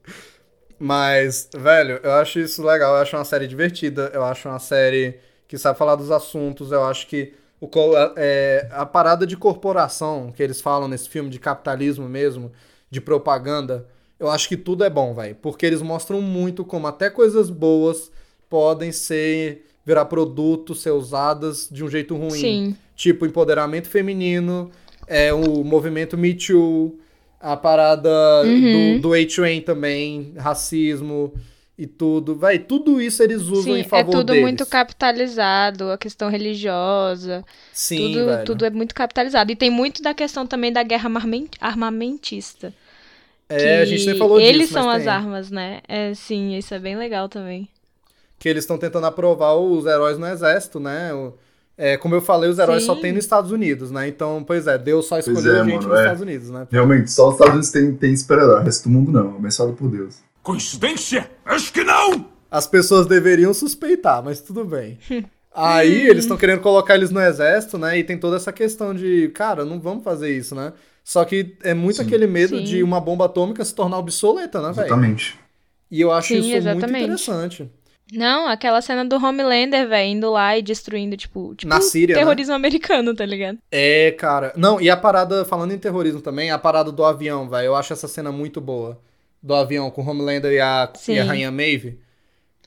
Mas, velho, eu acho isso legal. Eu acho uma série divertida. Eu acho uma série que sabe falar dos assuntos. Eu acho que o, é, a parada de corporação que eles falam nesse filme, de capitalismo mesmo, de propaganda, eu acho que tudo é bom, velho. Porque eles mostram muito como até coisas boas podem ser virar produto, ser usadas de um jeito ruim. Sim. Tipo, empoderamento feminino, é, o movimento Me Too, a parada Uhum. do, do A-Train também, racismo e tudo. Vai, tudo isso eles usam Sim, em é favor tudo deles. muito capitalizado, a questão religiosa, Sim, tudo, velho. tudo é muito capitalizado. E tem muito da questão também da guerra armamen- armamentista. É, a gente nem falou Eles disso, são mas as tem. armas, né? É, sim, isso é bem legal também. Que eles estão tentando aprovar os heróis no exército, né? O- é, como eu falei, os heróis só Sim. tem nos Estados Unidos, né? Então, pois é, Deus só escolheu é, gente mano, nos é. Estados Unidos, né? Realmente, só os Estados Unidos tem, tem super-herói, o resto do mundo não. Abençoado por Deus. Coincidência? Acho que não! As pessoas deveriam suspeitar, mas tudo bem. Aí eles estão querendo colocar eles no exército, né? E tem toda essa questão de, cara, não vamos fazer isso, né? Só que é muito Sim. aquele medo Sim. de uma bomba atômica se tornar obsoleta, né, velho? Exatamente. E eu acho Sim, isso muito exatamente. interessante. Não, aquela cena do Homelander, velho, indo lá e destruindo, tipo, tipo Na Síria, né? terrorismo americano, tá ligado? É, cara. Não, e a parada, falando em terrorismo também, a parada do avião, velho. Eu acho essa cena muito boa. Do avião com o Homelander e a, e a Rainha Maeve.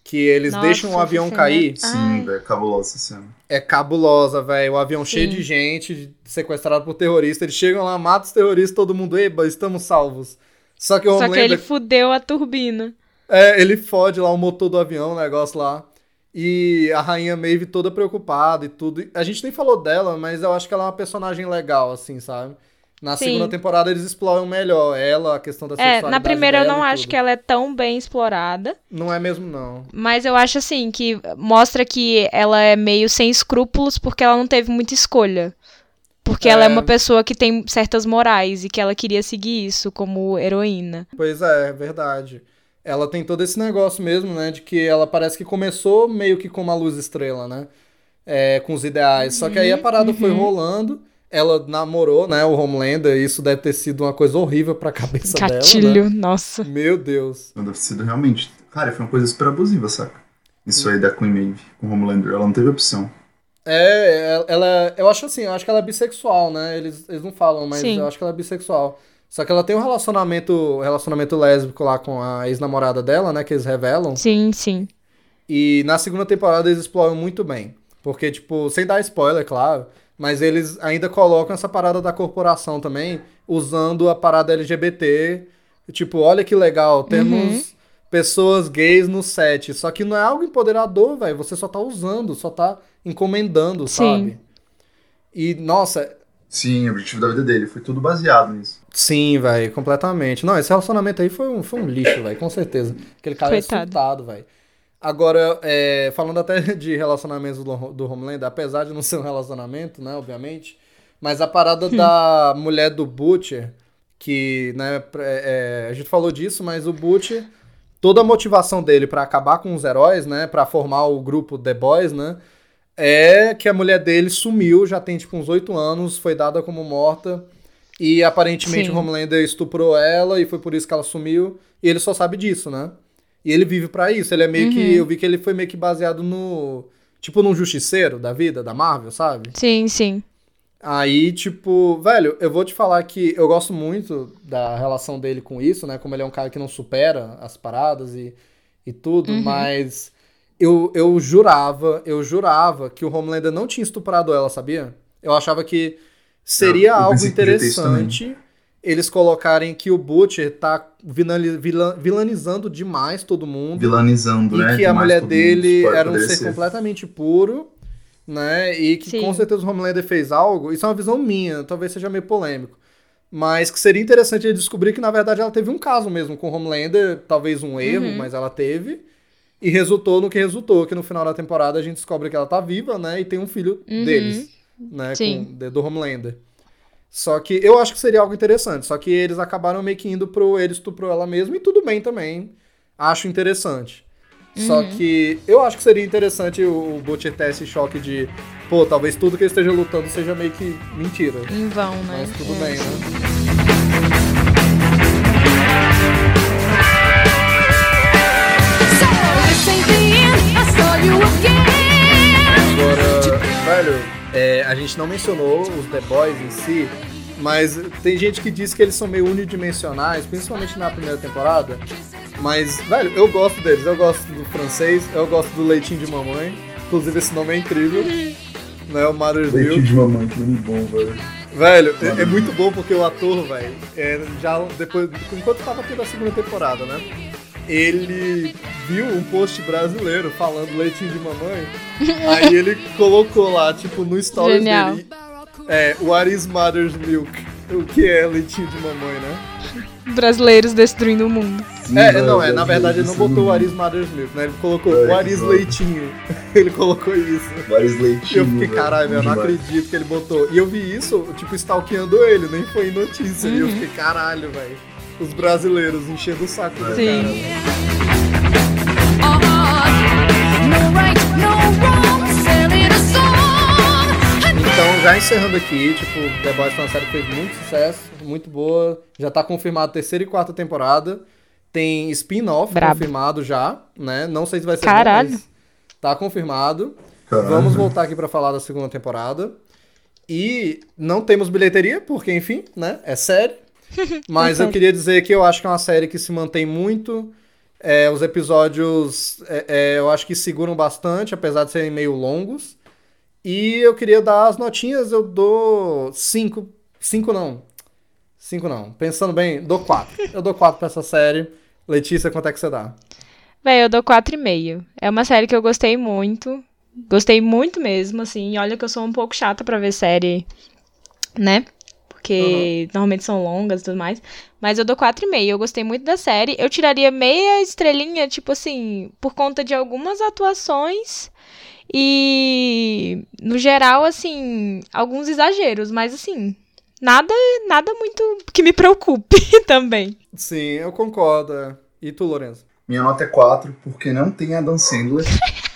Que eles Nossa, deixam o avião cena- cair. Ai. Sim, velho, cabulosa essa cena. É cabulosa, velho. O avião cheio Sim. de gente, sequestrado por terrorista. Eles chegam lá, matam os terroristas, todo mundo, eba, estamos salvos. Só que o Só que Homelander, ele fudeu a turbina. É, ele fode lá o motor do avião, o negócio lá. E a Rainha Maeve toda preocupada e tudo. A gente nem falou dela, mas eu acho que ela é uma personagem legal, assim, sabe? Na Sim. segunda temporada eles exploram melhor ela, a questão da É, sexualidade na primeira eu não acho que ela é tão bem explorada. Não é mesmo, não. Mas eu acho assim que mostra que ela é meio sem escrúpulos porque ela não teve muita escolha. Porque ela é É. uma pessoa que tem certas morais e que ela queria seguir isso como heroína. Pois é, é verdade. Ela tem todo esse negócio mesmo, né? De que ela parece que começou meio que com uma luz estrela, né? É, com os ideais. Só que aí a Uhum, parada foi rolando. Ela namorou, né? O Homelander. E isso deve ter sido uma coisa horrível pra cabeça dela. Gatilho, Né? nossa. Meu Deus. Não deve ter sido realmente. Cara, foi uma coisa super abusiva, saca? Isso aí da Queen Maeve com o Homelander. Ela não teve opção. É, ela. Eu acho assim, eu acho que ela é bissexual, né? Eles, eles não falam, mas Sim. eu acho que ela é bissexual. Só que ela tem um relacionamento, relacionamento lésbico lá com a ex-namorada dela, né? Que eles revelam. Sim, sim. E na segunda temporada eles exploram muito bem. Porque, tipo, sem dar spoiler, claro, mas eles ainda colocam essa parada da corporação também, usando a parada LGBT. Tipo, olha que legal, temos pessoas gays no set. Só que não é algo empoderador, velho. Você só tá usando, só tá encomendando, Sim. sabe? E, nossa, Sim, o objetivo da vida dele. Foi tudo baseado nisso. Sim, velho, completamente. Não, esse relacionamento aí foi um, foi um lixo, velho, com certeza. Aquele cara é Coitado. surtado, velho. Agora, é, falando até de relacionamentos do, do Homelander, apesar de não ser um relacionamento, né, obviamente, mas a parada da mulher do Butcher, que, né, pra- é, a gente falou disso, mas o Butcher, toda a motivação dele pra acabar com os heróis, né, pra formar o grupo The Boys, né, é que a mulher dele sumiu, já tem tipo uns oito anos, foi dada como morta, e aparentemente Sim. o Homelander estuprou ela e foi por isso que ela sumiu, e ele só sabe disso, né? E ele vive pra isso, ele é meio que, eu vi que ele foi meio que baseado no, tipo num justiceiro da vida, da Marvel, sabe? Sim, sim. Aí, tipo, velho, eu vou te falar que eu gosto muito da relação dele com isso, né? Como ele é um cara que não supera as paradas e, e tudo, mas eu, eu jurava, eu jurava que o Homelander não tinha estuprado ela, sabia? Eu achava que seria Eu- eu algo interessante eles colocarem que o Butcher tá vilani- vilan- vilanizando demais todo mundo Vilanizando, e né? que a mulher dele mundo. Era um poderia ser, completamente puro, né? E que Sim. com certeza o Homelander fez algo. Isso é uma visão minha, talvez seja meio polêmico. Mas que seria interessante ele descobrir que, na verdade, ela teve um caso mesmo com o Homelander, talvez um erro, Uhum. mas ela teve. E resultou no que resultou, que no final da temporada a gente descobre que ela tá viva, né? E tem um filho Uhum. deles, né? Sim. Com, do Homelander. Só que eu acho que seria algo interessante. Só que eles acabaram meio que indo pro ele estuprou ela mesma e tudo bem também. Acho interessante. Só que eu acho que seria interessante o, o Butcher ter esse choque de, pô, talvez tudo que ele esteja lutando seja meio que mentira. Em vão, né? Mas tudo É. bem, né? Agora, velho, é, a gente não mencionou os The Boys em si, mas tem gente que diz que eles são meio unidimensionais, principalmente na primeira temporada. Mas, velho, eu gosto deles. Eu gosto do francês, eu gosto do leitinho de mamãe. Inclusive, esse nome é incrível. Né, o Mother's Leitinho Milk. de mamãe, que nome bom, velho. Velho, é, é muito bom porque o ator, velho, é, já depois, enquanto tava tendo a segunda temporada, né? Ele viu um post brasileiro falando leitinho de mamãe. aí ele colocou lá, tipo, no stories Genial. dele. É, what is mother's milk? O que é leitinho de mamãe, né? Brasileiros destruindo o mundo. é, não, é, na verdade ele não isso botou what is mother's milk, né? Ele colocou É, what is leitinho. ele colocou isso. Vários E leitinhos. eu fiquei, velho, caralho, eu não acredito que ele botou. E eu vi isso, tipo, stalkeando ele, nem foi em notícia. E eu Uhum. fiquei, caralho, velho. Os brasileiros enchendo o saco do Sim. Então, já encerrando aqui, tipo, The Boys foi uma série que fez muito sucesso, muito boa. Já tá confirmado terceira e quarta temporada. Tem spin-off confirmado já, né? Não sei se vai ser Caralho. bom, mas tá confirmado. Caralho. Vamos voltar aqui pra falar da segunda temporada. E não temos bilheteria, porque, enfim, né? É série. Mas eu queria dizer que eu acho que é uma série que se mantém muito. É, os episódios é, é, eu acho que seguram bastante, apesar de serem meio longos. E eu queria dar as notinhas, eu dou 5. 5 não. 5 não. Pensando bem, dou 4. Eu dou 4 pra essa série. Letícia, quanto é que você dá? Véi, eu dou 4,5. É uma série que eu gostei muito. Gostei muito mesmo, assim. E olha que eu sou um pouco chata pra ver série, né? Porque normalmente são longas e tudo mais. Mas eu dou 4,5. Eu gostei muito da série. Eu tiraria meia estrelinha, tipo assim, por conta de algumas atuações. E, no geral, assim, alguns exageros. Mas, assim, nada, nada muito que me preocupe também. Sim, eu concordo. E tu, Lourenço? Minha nota é 4, porque não tem Adam Sandler.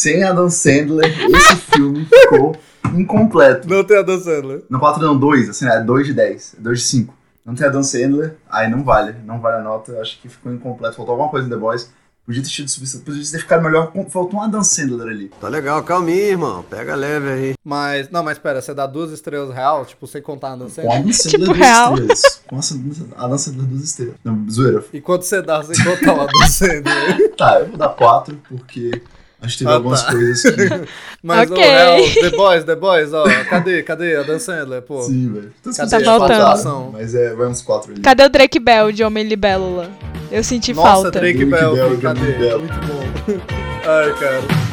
Sem Adam Sandler, esse filme ficou incompleto. Não tem a Dan Sandler. No 4 não, 2, assim, é 2 de 10, 2 de 5. Não tem Adam Sandler, aí não vale, não vale a nota, eu acho que ficou incompleto, faltou alguma coisa em The Boys. Podia ter tido substância, podia ter ficado melhor, faltou um Adam Sandler ali. Tá legal, calminha, irmão. Pega leve aí. Mas, não, mas pera, você dá duas estrelas real, tipo, sem contar a Dan Com Sandler? Adam Sandler Tipo duas real. estrelas. Com a Adam Sandler duas estrelas. Não, zoeira. E quanto você dá sem contar o Dan Sandler? Tá, eu vou dar 4, porque acho que teve Ah, algumas tá. coisas que... Mas Ok. o real, The Boys, The Boys, ó, cadê, cadê a Dan Sandler, pô? Sim, velho. Então, faltar, faltação? Mas é, vai uns 4 ali. Cadê o Drake Bell de Homem Libélula? Eu senti Nossa, falta. Drake, Drake Bell, Bell, cadê? Drake Bell. Muito bom. Ai, cara.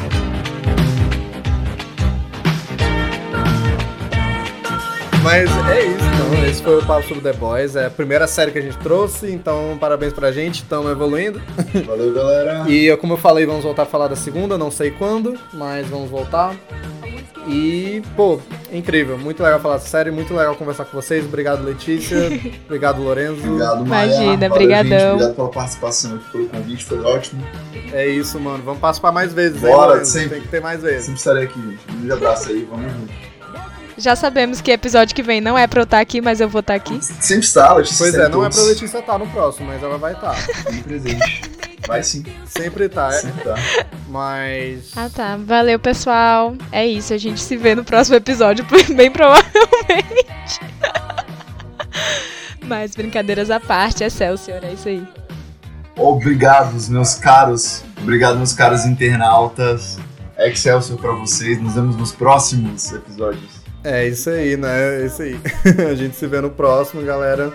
Mas é isso, então. Esse foi o papo sobre The Boys. É a primeira série que a gente trouxe, então parabéns pra gente, estamos evoluindo. Valeu, galera. E como eu falei, vamos voltar a falar da segunda, não sei quando, mas vamos voltar. E, pô, incrível, muito legal falar dessa série, muito legal conversar com vocês. Obrigado, Letícia. Obrigado, Lorenzo. Obrigado, Maia. Imagina, Valeu, brigadão. gente. Obrigado pela participação aqui, pelo convite, foi ótimo. É isso, mano. Vamos participar mais vezes, hein, Bora, Lorenzo? sempre. Tem que ter mais vezes. Sempre estarei aqui, gente. Um grande abraço aí, vamos junto. Já sabemos que episódio que vem não é pra eu estar aqui, mas eu vou estar aqui. Sempre está, Letícia. Pois é, não é pra Letícia estar no próximo, mas ela vai estar. Presente. Vai sim, Sempre tá, é. sempre tá. Mas. Ah tá, valeu pessoal. É isso, a gente se vê no próximo episódio, bem provavelmente. Mas brincadeiras à parte, Excelsior, é isso aí. Obrigados, meus caros. Obrigado, meus caros internautas. Excelsior pra vocês. Nos vemos nos próximos episódios. É isso aí, né? É isso aí. a gente se vê no próximo, galera.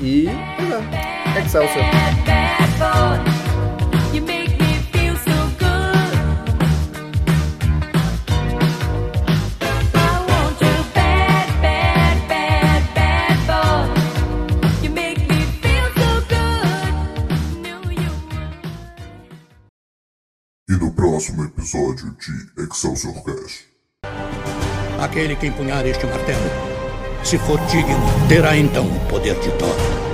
E. Pois é. Excelsior. You would. E no próximo episódio de Excelsior Cast. Aquele que empunhar este martelo Se for digno, terá então o poder de Thor.